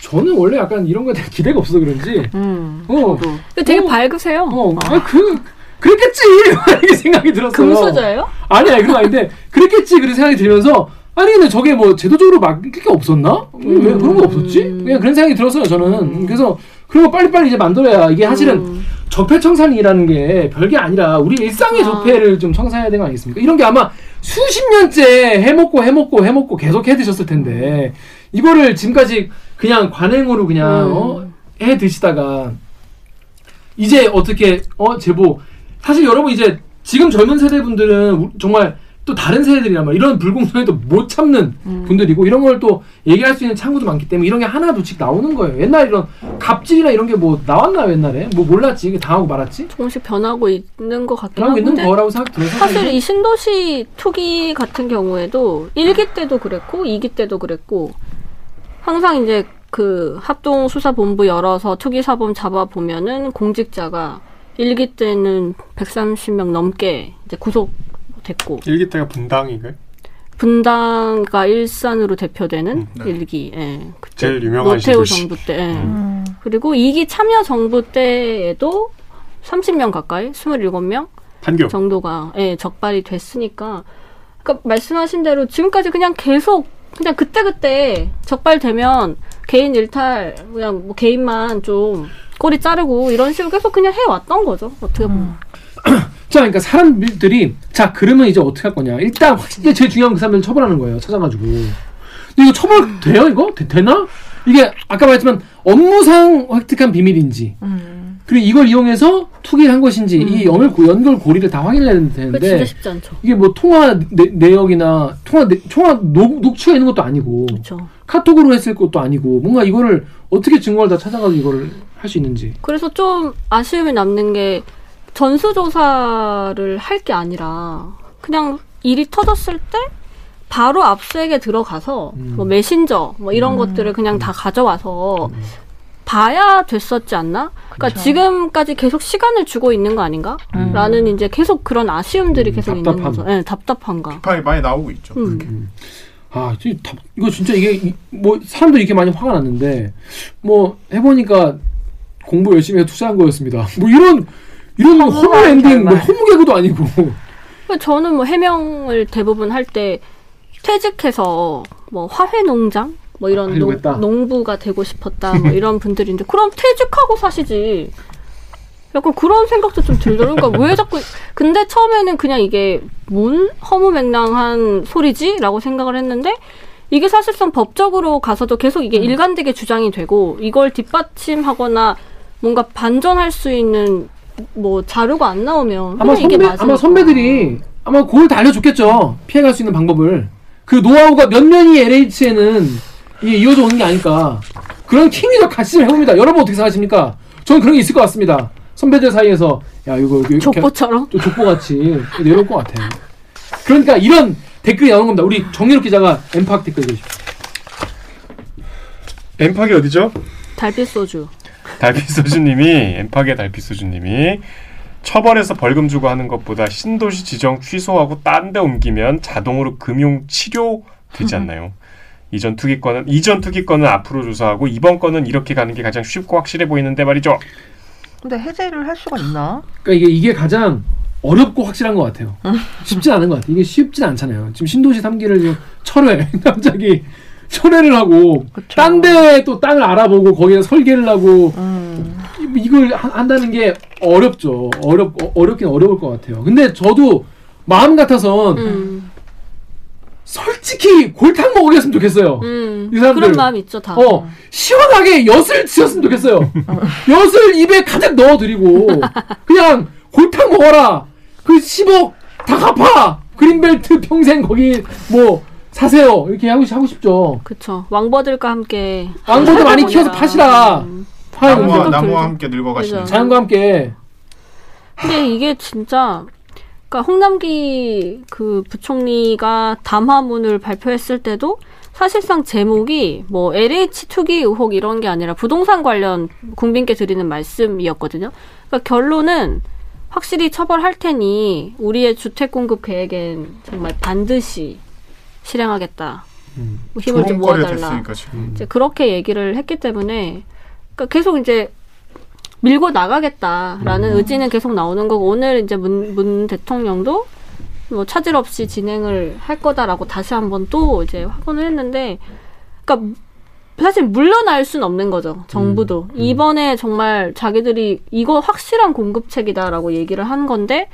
S1: 저는 원래 약간 이런 거에 대한 기대가 없어서 그런지.
S4: 음.
S1: 어,
S5: 근데 되게
S1: 어.
S5: 밝으세요.
S1: 어, 아, 그, 그랬겠지! 이렇게 생각이 들었어요.
S5: 금수저예요?
S1: 아니, 아니, 그건 아닌데, 그랬겠지! 그런 생각이 들면서, 아니, 근데 저게 뭐, 제도적으로 막힐 게 없었나? 왜 그런 거 없었지? 그냥 그런 생각이 들었어요, 저는. 그래서, 그런 거 빨리빨리 이제 만들어야, 이게 사실은,
S5: 음.
S1: 적폐 청산이라는 게 별게 아니라, 우리 일상의
S5: 아.
S1: 적폐를 좀 청산해야 되는 거 아니겠습니까? 이런 게 아마 수십 년째 해먹고, 해먹고, 해먹고 계속 해 드셨을 텐데, 이거를 지금까지 그냥 관행으로 그냥,
S5: 음.
S1: 어, 해 드시다가, 이제 어떻게 어 제보 사실 여러분 이제 지금 젊은 세대 분들은 우- 정말 또 다른 세대들이란 말 이런 불공정에도 못 참는 분들이고 이런 걸 또 얘기할 수 있는 창구도 많기 때문에 이런 게 하나 둘씩 나오는 거예요. 옛날 이런 갑질이나 이런 게 뭐 나왔나요 옛날에? 뭐 몰랐지 당하고 말았지?
S5: 조금씩 변하고 있는 것 같긴
S1: 변하고 있는 거라고 생각 들어서
S5: 사실 이 신도시 투기 같은 경우에도 1기 때도 그랬고 2기 때도 그랬고 항상 이제 그 합동 수사본부 열어서 투기 사범 잡아 보면은 공직자가 1기 때는 130명 넘게 이제 구속 됐고
S2: 일기 때가 분당인가요?
S5: 분당가 일산으로 대표되는
S2: 음,
S3: 네.
S5: 일 1기 예. 그때
S2: 제일 유명한
S5: 노태우. 정부 때 예.
S4: 음.
S5: 그리고 2기 참여 정부 때에도 30명 가까이 27명
S2: 판교.
S5: 정도가 예, 적발이 됐으니까 그러니까 말씀하신 대로 지금까지 그냥 계속 그냥 그때그때 적발되면 개인 일탈 그냥 뭐 개인만 좀 꼬리 자르고 이런 식으로 계속 그냥 해왔던 거죠 어떻게 보면
S1: 자, 그러니까 사람들이 자 그러면 이제 어떻게 할 거냐? 일단 확실히 제일 중요한 그 사람들 처벌하는 거예요. 찾아가지고. 근데 이거 처벌 돼요? 이거 되, 나 이게 아까 말했지만 업무상 획득한 비밀인지
S4: 음.
S1: 그리고 이걸 이용해서 투기를 한 것인지 이 연결 연결 고리를 다 확인해야 되는데
S5: 쉽지 않죠
S1: 이게 뭐 통화 내, 내역이나 통화 내, 통화 녹, 녹취가 있는 것도 아니고
S5: 그렇죠
S1: 카톡으로 했을 것도 아니고 뭔가 이거를 어떻게 증거를 다 찾아가지고 이거를 할 수 있는지.
S5: 그래서 좀 아쉬움이 남는 게 전수조사를 할 게 아니라 그냥 일이 터졌을 때 바로 압수액에 들어가서
S1: 음.
S5: 뭐 메신저 뭐 이런 것들을 그냥 다 가져와서 봐야 됐었지 않나? 그러니까
S4: 그쵸.
S5: 지금까지 계속 시간을 주고 있는 거 아닌가?
S4: 음.
S5: 라는 이제 계속 그런 아쉬움들이
S1: 음,
S5: 계속 있는
S1: 답답함.
S5: 거죠. 네, 답답함과.
S3: 비판이 많이 나오고 있죠.
S5: 음.
S1: 아, 이- 이거 진짜 이게 이- 뭐 사람들이 이렇게 많이 화가 났는데 뭐 해보니까 공부 열심히 해서 투자한 거였습니다. 뭐 이런 이런 허무 엔딩, 뭐. 허무 개그도 아니고.
S5: 그러니까 저는 뭐 해명을 대부분 할 때 퇴직해서 뭐 화훼 농장 뭐 이런
S1: 하려고
S5: 농. 농부가 되고 싶었다 뭐 이런 분들인데 그럼 퇴직하고 사시지. 약간 그런 생각도 좀 들더라고요. 그러니까 왜 자꾸 근데 처음에는 그냥 이게 뭔 허무맹랑한 소리지라고 생각을 했는데 이게 사실상 법적으로 가서도 계속 이게 일관되게 주장이 되고 이걸 뒷받침하거나 뭔가 반전할 수 있는 뭐 자료가 안 나오면
S1: 아마 선배. 아마 선배들이 아마 그걸 다 알려줬겠죠. 피해갈 수 있는 방법을 그 노하우가 몇 년이 LH에는 이게 이어져 오는 게 아닐까. 그런 킹이도 같이 좀 해봅니다. 여러분 어떻게 생각하십니까? 저는 그런 게 있을 것 같습니다. 선배들 사이에서 야 이거 이렇게
S5: 족보처럼
S1: 좀 족보 같이 내려올 것 같아요. 그러니까 이런 댓글이 나오는 겁니다. 우리 정유럽 기자가 엠팍 댓글 주십시오.
S2: 엠팍이 어디죠?
S5: 달빛 소주.
S2: 달빛소주님이 엠팍의 달빛소주님이 처벌해서 벌금 주고 하는 것보다 신도시 지정 취소하고 딴 데 옮기면 자동으로 금융 치료 되지 않나요? 이전 투기권은 이전 투기권은 앞으로 조사하고 이번 건은 이렇게 가는 게 가장 쉽고 확실해 보이는데 말이죠.
S4: 근데 해제를 할 수가 있나?
S1: 그러니까 이게 이게 가장 어렵고 확실한 것 같아요. 쉽진 않은 것 같아요. 이게 쉽진 않잖아요. 지금 신도시 3기를 지금 철회 갑자기 철회를 하고. 딴 데 또 땅을 알아보고 거기에 설계를 하고
S4: 음.
S1: 이- 이걸 하- 한다는 게 어렵죠. 어렵 어, 어렵긴 어려울 것 같아요. 근데 저도 마음 같아선
S5: 음.
S1: 솔직히 골탕 먹으겠으면 좋겠어요.
S5: 음.
S1: 이 사람들-
S5: 그런 마음 있죠 다.
S1: 어 시원하게 엿을 드셨으면 좋겠어요. 엿을 입에 가득 넣어드리고 그냥 골탕 먹어라. 그 10억 다 갚아. 그린벨트 평생 거기 뭐 사세요. 이렇게 하고, 싶- 하고 싶죠.
S5: 그쵸. 왕버들과 함께
S1: 왕보도 많이 키워서. 파시라.
S5: 음.
S1: 파요.
S3: 나무와 나무와. 함께 늙어가시는.
S5: 그죠.
S1: 자연과 함께
S5: 근데 이게 진짜 그러니까 홍남기 그 부총리가 담화문을 발표했을 때도 사실상 제목이 뭐 LH 투기 의혹 이런 게 아니라 부동산 관련 국민께 드리는 말씀이었거든요. 그러니까 결론은 확실히 처벌할 테니 우리의 주택 공급 계획엔 정말 반드시 실행하겠다. 뭐 힘을 좀 모아달라. 이제 그렇게 얘기를 했기 때문에 그러니까 계속 이제 밀고 나가겠다라는 의지는 계속 나오는 거고 오늘 이제 문, 문 대통령도 뭐 차질 없이 진행을 할 거다라고 다시 한번 또 이제 확언을 했는데 그러니까 사실 물러날 수는 없는 거죠 정부도 이번에 정말 자기들이 이거 확실한 공급책이다라고 얘기를 한 건데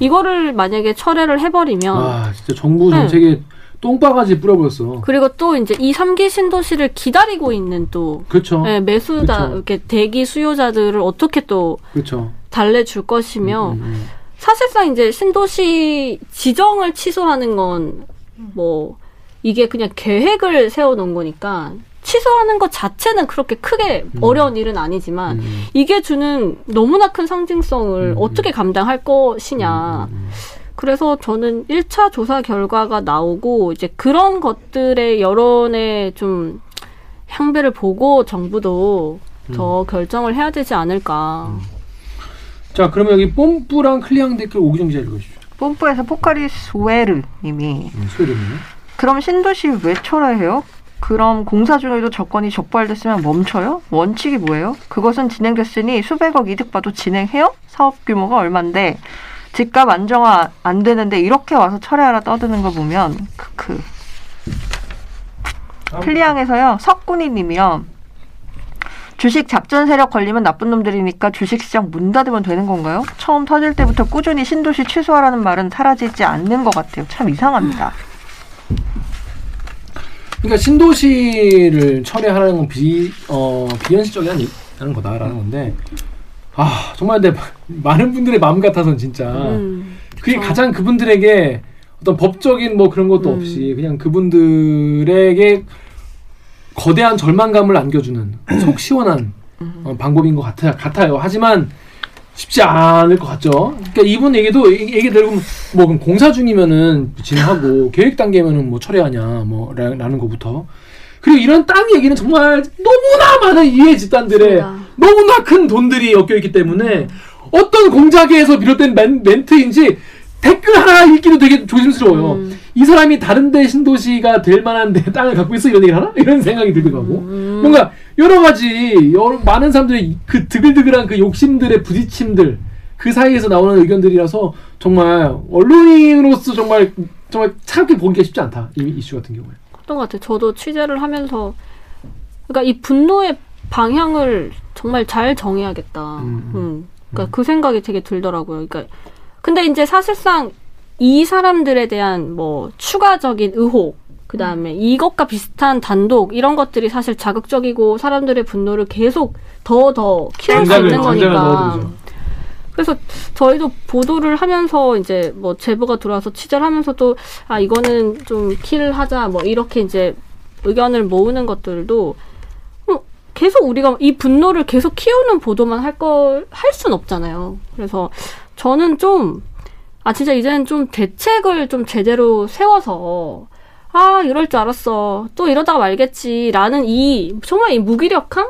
S5: 이거를 만약에 철회를 해버리면
S1: 아 진짜 정부
S5: 네.
S1: 정책에 똥바가지 뿌려버렸어.
S5: 그리고 또 이제 이 3기 신도시를 기다리고 있는 또
S1: 그렇죠.
S5: 네, 매수자
S1: 그쵸.
S5: 이렇게 대기 수요자들을 어떻게 또
S1: 그렇죠.
S5: 달래줄 것이며
S1: 음, 음.
S5: 사실상 이제 신도시 지정을 취소하는 건 뭐 이게 그냥 계획을 세워놓은 거니까 취소하는 것 자체는 그렇게 크게 어려운 일은 아니지만
S1: 음.
S5: 이게 주는 너무나 큰 상징성을
S1: 음.
S5: 어떻게 감당할 것이냐.
S1: 음,
S5: 그래서 저는 1차 조사 결과가 나오고 이제 그런 것들의 여론의 좀 향배를 보고 정부도 더
S1: 음.
S5: 결정을 해야 되지 않을까.
S1: 자 그러면 여기 뽐뿌랑 클리앙 댓글 오기정 기자 읽어주시죠.
S4: 뽐뿌에서 포카리 스웨트 님이
S1: 음, 소리네.
S4: 그럼 신도시 왜 철회해요? 그럼 공사 중에도 조건이 적발됐으면 멈춰요? 원칙이 뭐예요? 그것은 진행됐으니 수백억 이득 봐도 진행해요? 사업 규모가 얼만데 집값 안정화 안 되는데 이렇게 와서 철회하라 떠드는 거 보면 크크 클리앙에서요 석군이 님이요 주식 작전 세력 걸리면 나쁜 놈들이니까 주식시장 문 닫으면 되는 건가요? 처음 터질 때부터 꾸준히 신도시 취소하라는 말은 사라지지 않는 것 같아요. 참 이상합니다.
S1: 그러니까 신도시를 철회하라는 건 비, 어, 비현실적이 아니- 라는 거다라는 건데 아 정말 내 많은 분들의 마음 같아서는 진짜
S5: 음.
S1: 그게. 가장 그분들에게 어떤 법적인 뭐 그런 것도
S5: 음.
S1: 없이 그냥 그분들에게 거대한 절망감을 안겨주는 속 시원한 어, 방법인 것 같아, 같아요. 하지만 쉽지 않을 것 같죠. 그러니까 이분 얘기도 얘기- 들으면 뭐 그럼 공사 중이면은 진행하고 계획 단계면은 뭐 철회하냐 뭐 라, 라는 것부터 그리고 이런 땅 얘기는 정말 너무나 많은 이해 집단들의
S5: 맞습니다.
S1: 너무나 큰 돈들이 엮여 있기 때문에 어떤 공작에서 비롯된 멘, 멘트인지 댓글 하나 읽기도 되게 조심스러워요.
S5: 음.
S1: 이 사람이 다른데 신도시가 될 만한 데 땅을 갖고 있어 이런 얘기를 하나? 이런 생각이 들기도 하고
S5: 음.
S1: 뭔가 여러 가지 여러, 많은 사람들의 그 드글드글한 그 욕심들의 부딪힘들 그 사이에서 나오는 의견들이라서 정말 언론인으로서 정말 정말 차갑게 보기가 쉽지 않다. 이 이슈 같은 경우에.
S5: 어떤 것 같아요. 저도 취재를 하면서 그러니까 이 분노의 방향을 정말 잘 정해야겠다.
S1: 음.
S5: 음. 그러니까 그 생각이 되게 들더라고요. 그러니까 근데 이제 사실상 이 사람들에 대한 뭐 추가적인 의혹 그 다음에 이것과 비슷한 단독 이런 것들이 사실 자극적이고 사람들의 분노를 계속 더 더 키울 수 있는 거니까. 그래서 저희도 보도를 하면서 이제 뭐 제보가 들어와서 취재를 하면서 도 아 이거는 좀 킬을 하자 뭐 이렇게 이제 의견을 모으는 것들도 뭐 계속 우리가 이 분노를 계속 키우는 보도만 할 걸 할 순 없잖아요. 그래서 저는 좀 아 진짜 이제는 좀 대책을 좀 제대로 세워서 아 이럴 줄 알았어. 또 이러다가 말겠지 라는 이 정말 이 무기력함?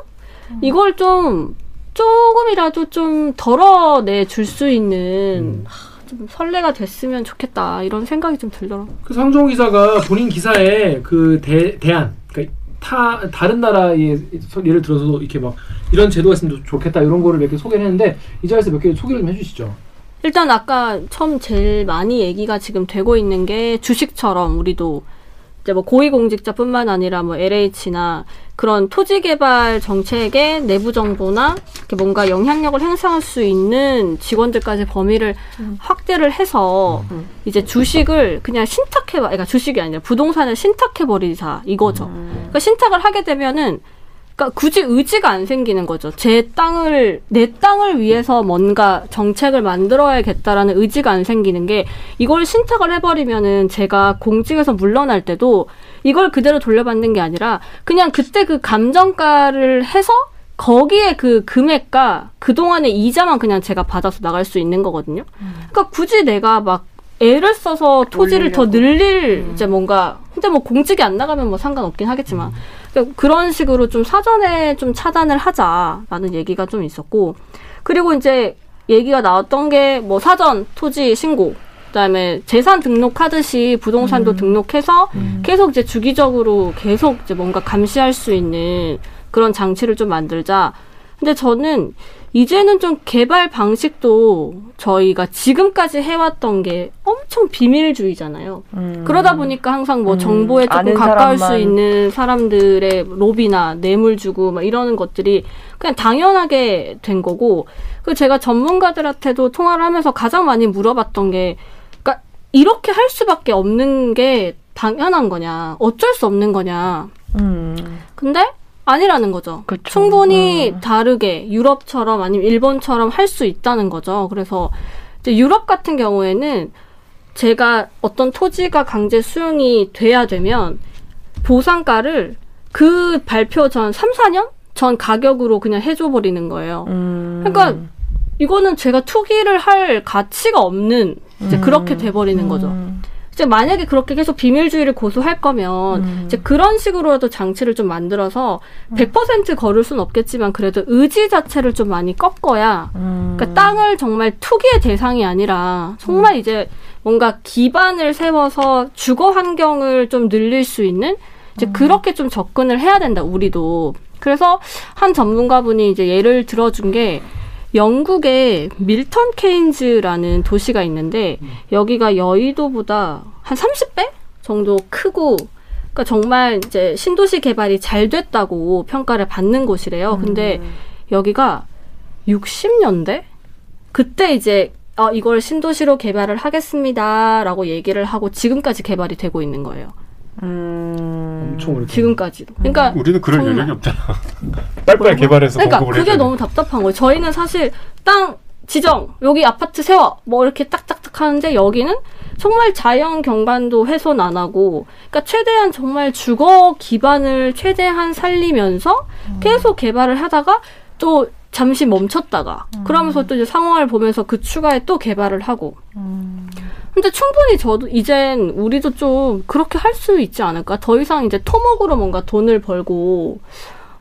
S5: 이걸 좀 조금이라도 좀 덜어내 줄 수 있는 하, 좀 선례가 됐으면 좋겠다. 이런 생각이 좀 들더라고요.
S1: 그 상종 기자가 본인 기사에 그 대, 대안, 그러니까 타 다른 나라의 예를 들어서 이렇게 막 이런 제도가 있으면 좋겠다 이런 거를 몇 개 소개를 했는데 이 자리에서 몇 개 소개를 좀 해주시죠.
S5: 일단 아까 처음 제일 많이 얘기가 지금 되고 있는 게 주식처럼 우리도 이제 뭐 고위공직자뿐만 아니라 뭐 LH나 그런 토지 개발 정책의 내부 정보나 이렇게 뭔가 영향력을 행사할 수 있는 직원들까지 범위를 확대를 해서 이제 주식을 그냥 신탁해 그러니까 주식이 아니라 부동산을 신탁해 버리자 이거죠. 그러니까 신탁을 하게 되면은 그러니까 굳이 의지가 안 생기는 거죠. 제 땅을 내 땅을 위해서 뭔가 정책을 만들어야겠다라는 의지가 안 생기는 게 이걸 신탁을 해버리면은 제가 공직에서 물러날 때도 이걸 그대로 돌려받는 게 아니라 그냥 그때 그 감정가를 해서 거기에 그 금액과 그 동안의 이자만 그냥 제가 받아서 나갈 수 있는 거거든요. 그러니까 굳이 내가 막 애를 써서 토지를 더 늘릴 이제 뭔가 근데 뭐 공직이 안 나가면 뭐 상관없긴 하겠지만 그러니까 그런 식으로 좀 사전에 좀 차단을 하자라는 얘기가 좀 있었고 그리고 이제 얘기가 나왔던 게 뭐 사전 토지 신고 그다음에 재산 등록하듯이 부동산도 등록해서 계속 이제 주기적으로 계속 이제 뭔가 감시할 수 있는 그런 장치를 좀 만들자. 근데 저는 이제는 좀 개발 방식도 저희가 지금까지 해왔던 게 엄청 비밀주의잖아요. 그러다 보니까 항상 뭐
S4: 음,
S5: 정보에 조금 가까울 수
S4: 사람만.
S5: 있는 사람들의 로비나 뇌물 주고 막 이러는 것들이 그냥 당연하게 된 거고 그 제가 전문가들한테도 통화를 하면서 가장 많이 물어봤던 게 그러니까 이렇게 할 수밖에 없는 게 당연한 거냐 어쩔 수 없는 거냐
S4: 음.
S5: 근데 아니라는 거죠.
S4: 그쵸.
S5: 충분히
S4: 음.
S5: 다르게 유럽처럼 아니면 일본처럼 할 수 있다는 거죠. 그래서 이제 유럽 같은 경우에는 제가 어떤 토지가 강제 수용이 돼야 되면 보상가를 그 발표 전 3, 4년 전 가격으로 그냥 해줘 버리는 거예요.
S4: 음.
S5: 그러니까 이거는 제가 투기를 할 가치가 없는 이제 그렇게 돼버리는 거죠.
S4: 음.
S5: 이제 만약에 그렇게 계속 비밀주의를 고수할 거면
S4: 음.
S5: 이제 그런 식으로라도 장치를 좀 만들어서 100% 걸을 수는 없겠지만 그래도 의지 자체를 좀 많이 꺾어야
S4: 음.
S5: 그러니까 땅을 정말 투기의 대상이 아니라 정말 이제 뭔가 기반을 세워서 주거 환경을 좀 늘릴 수 있는 이제 그렇게 좀 접근을 해야 된다 우리도 그래서 한 전문가분이 이제 예를 들어준 게 영국의 밀턴 케인즈라는 도시가 있는데 여기가 여의도보다 한 30배 정도 크고 그러니까 정말 이제 신도시 개발이 잘 됐다고 평가를 받는 곳이래요. 근데 여기가 60년대 그때 이제 어, 이걸 신도시로 개발을 하겠습니다라고 얘기를 하고 지금까지 개발이 되고 있는 거예요.
S4: 음.
S1: 엄청 오래.
S5: 지금까지도. 그러니까
S2: 우리는 그럴
S5: 정말.
S2: 여력이 없잖아. 빨리빨리 개발해서
S5: 그러니까
S2: 공급을
S5: 그게 너무 답답한 거예요. 저희는 사실 땅 지정 여기 아파트 세워 뭐 이렇게 딱딱딱 하는데 여기는 정말 자연 경관도 훼손 안 하고 그러니까 최대한 정말 주거 기반을 최대한 살리면서 계속 개발을 하다가 또 잠시 멈췄다가 그러면서 또 이제 상황을 보면서 그 추가에 또 개발을 하고 근데 충분히 저도 이젠 우리도 좀 그렇게 할 수 있지 않을까 더 이상 이제 토목으로 뭔가 돈을 벌고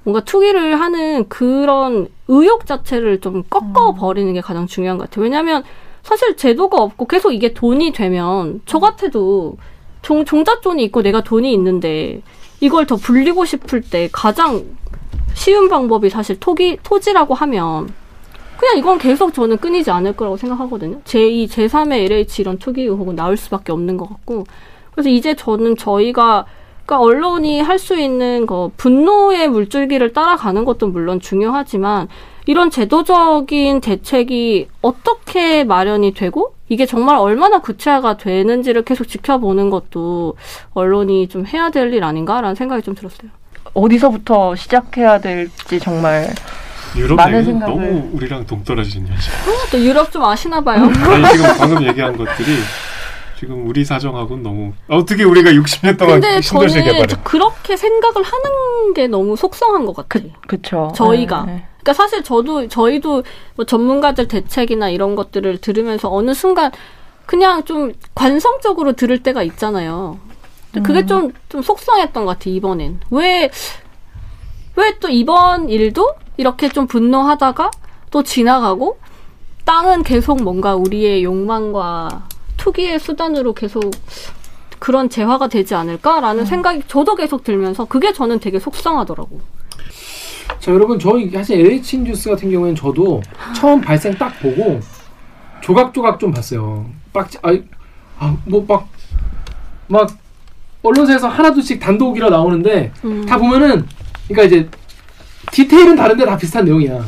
S5: 뭔가 투기를 하는 그런 의욕 자체를 좀 꺾어 버리는 게 가장 중요한 것 같아요. 왜냐하면 사실 제도가 없고 계속 이게 돈이 되면 저 같아도 종, 종잣돈이 있고 내가 돈이 있는데 이걸 더 불리고 싶을 때 가장 쉬운 방법이 사실 토기 토지라고 하면 그냥 이건 계속 저는 끊이지 않을 거라고 생각하거든요. 제2, 제3의 LH 이런 투기 의혹은 나올 수밖에 없는 것 같고 그래서 이제 저는 저희가 그러니까 언론이 할 수 있는 그 분노의 물줄기를 따라가는 것도 물론 중요하지만 이런 제도적인 대책이 어떻게 마련이 되고 이게 정말 얼마나 구체화가 되는지를 계속 지켜보는 것도 언론이 좀 해야 될 일 아닌가라는 생각이 좀 들었어요.
S4: 어디서부터 시작해야 될지 정말
S2: 유럽
S4: 많은 생각을-
S2: 너무 우리랑 동떨어지냐 지금.
S5: 또 유럽 좀 아시나 봐요.
S2: 아니 지금 방금 얘기한 것들이 지금 우리 사정하고는 너무 어떻게 우리가 60년 동안
S5: 근데
S2: 신도시
S5: 저는
S2: 개발을
S5: 저 그렇게 생각을 하는 게 너무 속상한 것 같아요.
S4: 그 쵸.
S5: 저희가.
S4: 네.
S5: 그러니까 사실 저도 저희도 뭐 전문가들 대책이나 이런 것들을 들으면서 어느 순간 그냥 좀 관성적으로 들을 때가 있잖아요. 그게 좀, 좀 속상했던 것 같아, 이번엔. 왜, 왜 또 이번 일도 이렇게 좀 분노하다가 또 지나가고 땅은 계속 뭔가 우리의 욕망과 투기의 수단으로 계속 그런 재화가 되지 않을까라는 생각이 저도 계속 들면서 그게 저는 되게 속상하더라고.
S1: 자 여러분 저희 사실 LH 뉴스 같은 경우에는 저도 처음 발생 딱 보고 조각조각 좀 봤어요. 빡아뭐막 막 언론사에서 하나둘씩 단독이라 나오는데
S5: 음.
S1: 다 보면은 그러니까 이제 디테일은 다른데 다 비슷한 내용이야.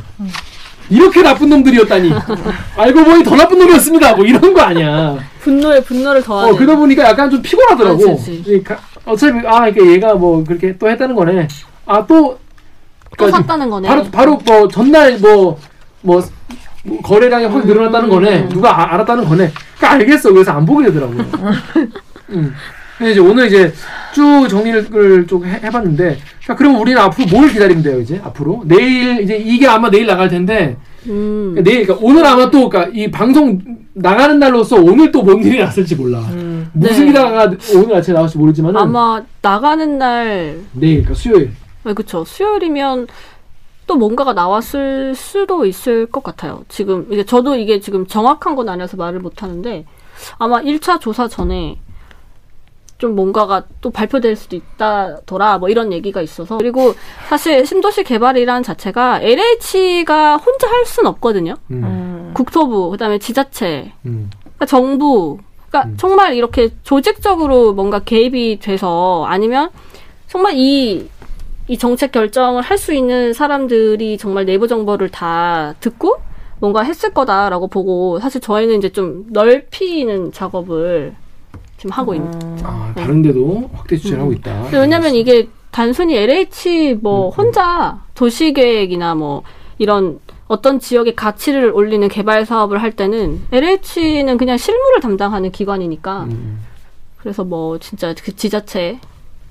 S1: 이렇게 나쁜 놈들이었다니. 알고 보니 더 나쁜 놈이었습니다. 뭐 이런 거 아니야.
S5: 분노에 분노를 더하는.
S1: 어, 그러다 보니까 약간 좀 피곤하더라고.
S5: 아, 그치,
S1: 그러니까 어차피 아, 그러니까 얘가 뭐 그렇게 또 했다는 거네. 아,
S5: 또또 샀다는 거네.
S1: 바로 바로 뭐 전날 뭐뭐 거래량이 확 늘어났다는 거네.
S5: 음.
S1: 누가 아- 알았다는 거네. 그러니까 알겠어. 그래서 안 보게 되더라고요. 음. 근데 이제 오늘 이제 쭉 정리를 좀 해, 해봤는데, 자 그럼 우리는 앞으로 뭘 기다리면 돼요 이제 앞으로 내일 이제 이게 아마 내일 나갈 텐데
S5: 음.
S1: 그러니까 내일 그러니까 오늘 아마 또 그러니까 이 방송 나가는 날로서 오늘 또 뭔 일이 났을지 몰라. 무슨
S5: 네.
S1: 기사가 오늘 아침에 나올지 모르지만은
S5: 아마 나가는 날,
S1: 내일 그러니까 수요일
S5: 네, 그쵸. 수요일이면 또 뭔가가 나왔을 수도 있을 것 같아요. 지금, 이게 저도 이게 지금 정확한 건 아니라서 말을 못 하는데, 아마 1차 조사 전에 좀 뭔가가 또 발표될 수도 있다더라, 뭐 이런 얘기가 있어서. 그리고 사실 신도시 개발이란 자체가 LH가 혼자 할 수는 없거든요.
S1: 음.
S5: 국토부, 그 다음에 지자체,
S1: 음.
S5: 그러니까 정부, 그러니까
S1: 음.
S5: 정말 이렇게 조직적으로 뭔가 개입이 돼서 아니면 정말 이, 이 정책 결정을 할 수 있는 사람들이 정말 내부 정보를 다 듣고 뭔가 했을 거다라고 보고 사실 저희는 이제 좀 넓히는 작업을 지금 하고 있는.
S1: 아 다른데도 확대 추진을 하고 있다.
S5: 왜냐면 이게 단순히 LH 뭐
S1: 음, 음.
S5: 혼자 도시계획이나 뭐 이런 어떤 지역의 가치를 올리는 개발 사업을 할 때는 LH는 그냥 실무를 담당하는 기관이니까
S1: 음.
S5: 그래서 뭐 진짜 그 지자체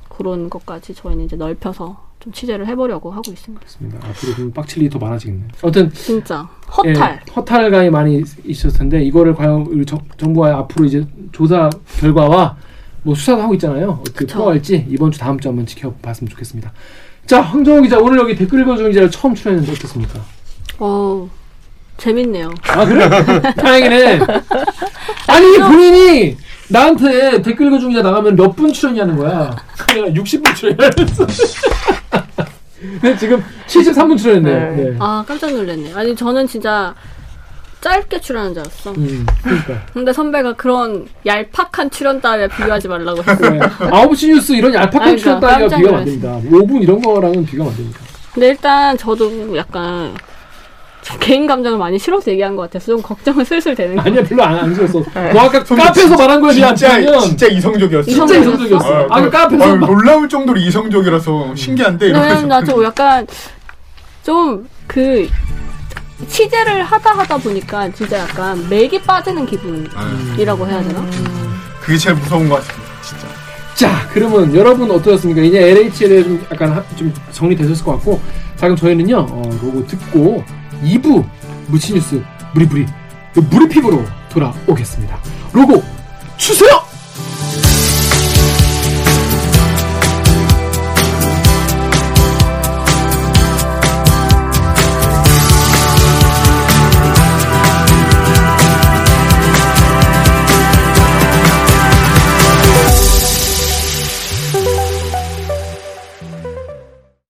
S5: 그런 것까지 저희는 이제 넓혀서 좀 취재를 해보려고 하고 있습니다.
S1: 그렇습니다. 앞으로 좀 빡칠 일이 더 많아지겠네. 아무튼
S5: 진짜 허탈.
S1: 예, 허탈감이 많이 있었을 텐데 이거를 과연 우리 정, 정부가 앞으로 이제 조사 결과와 뭐 수사도 하고 있잖아요. 어떻게
S5: 그쵸.
S1: 풀어갈지 이번 주 다음 주 한번 지켜봤으면 좋겠습니다. 자 황정호 기자 오늘 여기 댓글 읽어주는 기자를 처음 출연했는데 어떻습니까?
S5: 어 재밌네요.
S1: 아 그래? 다행이네. 아니 본인이 나한테 댓글 읽어주는 기자 나가면 몇 분 출연이냐는 거야. 내가 60분 출연했어. 근데 지금 73분 출연했네.
S4: 네.
S1: 네.
S5: 아 깜짝 놀랐네. 아니 저는 진짜 짧게 출연한 줄 알았어.
S1: 음, 그러니까.
S5: 근데 선배가 그런 얄팍한 출연 따위에 비교하지 말라고 했어.
S1: 네. 9시 뉴스 이런 얄팍한
S5: 아니,
S1: 출연
S5: 그러니까 깜짝
S1: 비교가 안. 됩니다. 5분 이런 거랑은 비교가 안 됩니다.
S5: 근데 일단 저도 약간 좀 개인 감정을 많이 실어서 얘기한 것 같아서 좀 걱정은 슬슬 되는 거
S1: 아니야 별로 안, 안 싫었어.
S5: 네.
S1: 너 아까 카페에서 말한 거에
S3: 진짜
S1: 비하면
S3: 진짜 이성적이었어.
S1: 진짜 이성적이었어.
S3: 아,
S1: 아까
S3: 그-
S1: 카페에서
S3: 아,
S1: 막-
S3: 놀라울 정도로 이성적이라서 신기한데
S5: 왜냐면 나좀 약간 좀 그 취재를 하다 하다 보니까 진짜 약간 맥이 빠지는 기분이라고 해야 되나?
S3: 그게 제일 무서운 것 같아요. 진짜.
S1: 자, 그러면 여러분 어떠셨습니까? 이제 LH에 대해 좀 약간 하- 좀 정리되셨을 것 같고, 자, 그럼 저희는요, 어, 로고 듣고 2부 무치뉴스 무리부리 무리픽으로 돌아오겠습니다. 로고 주세요!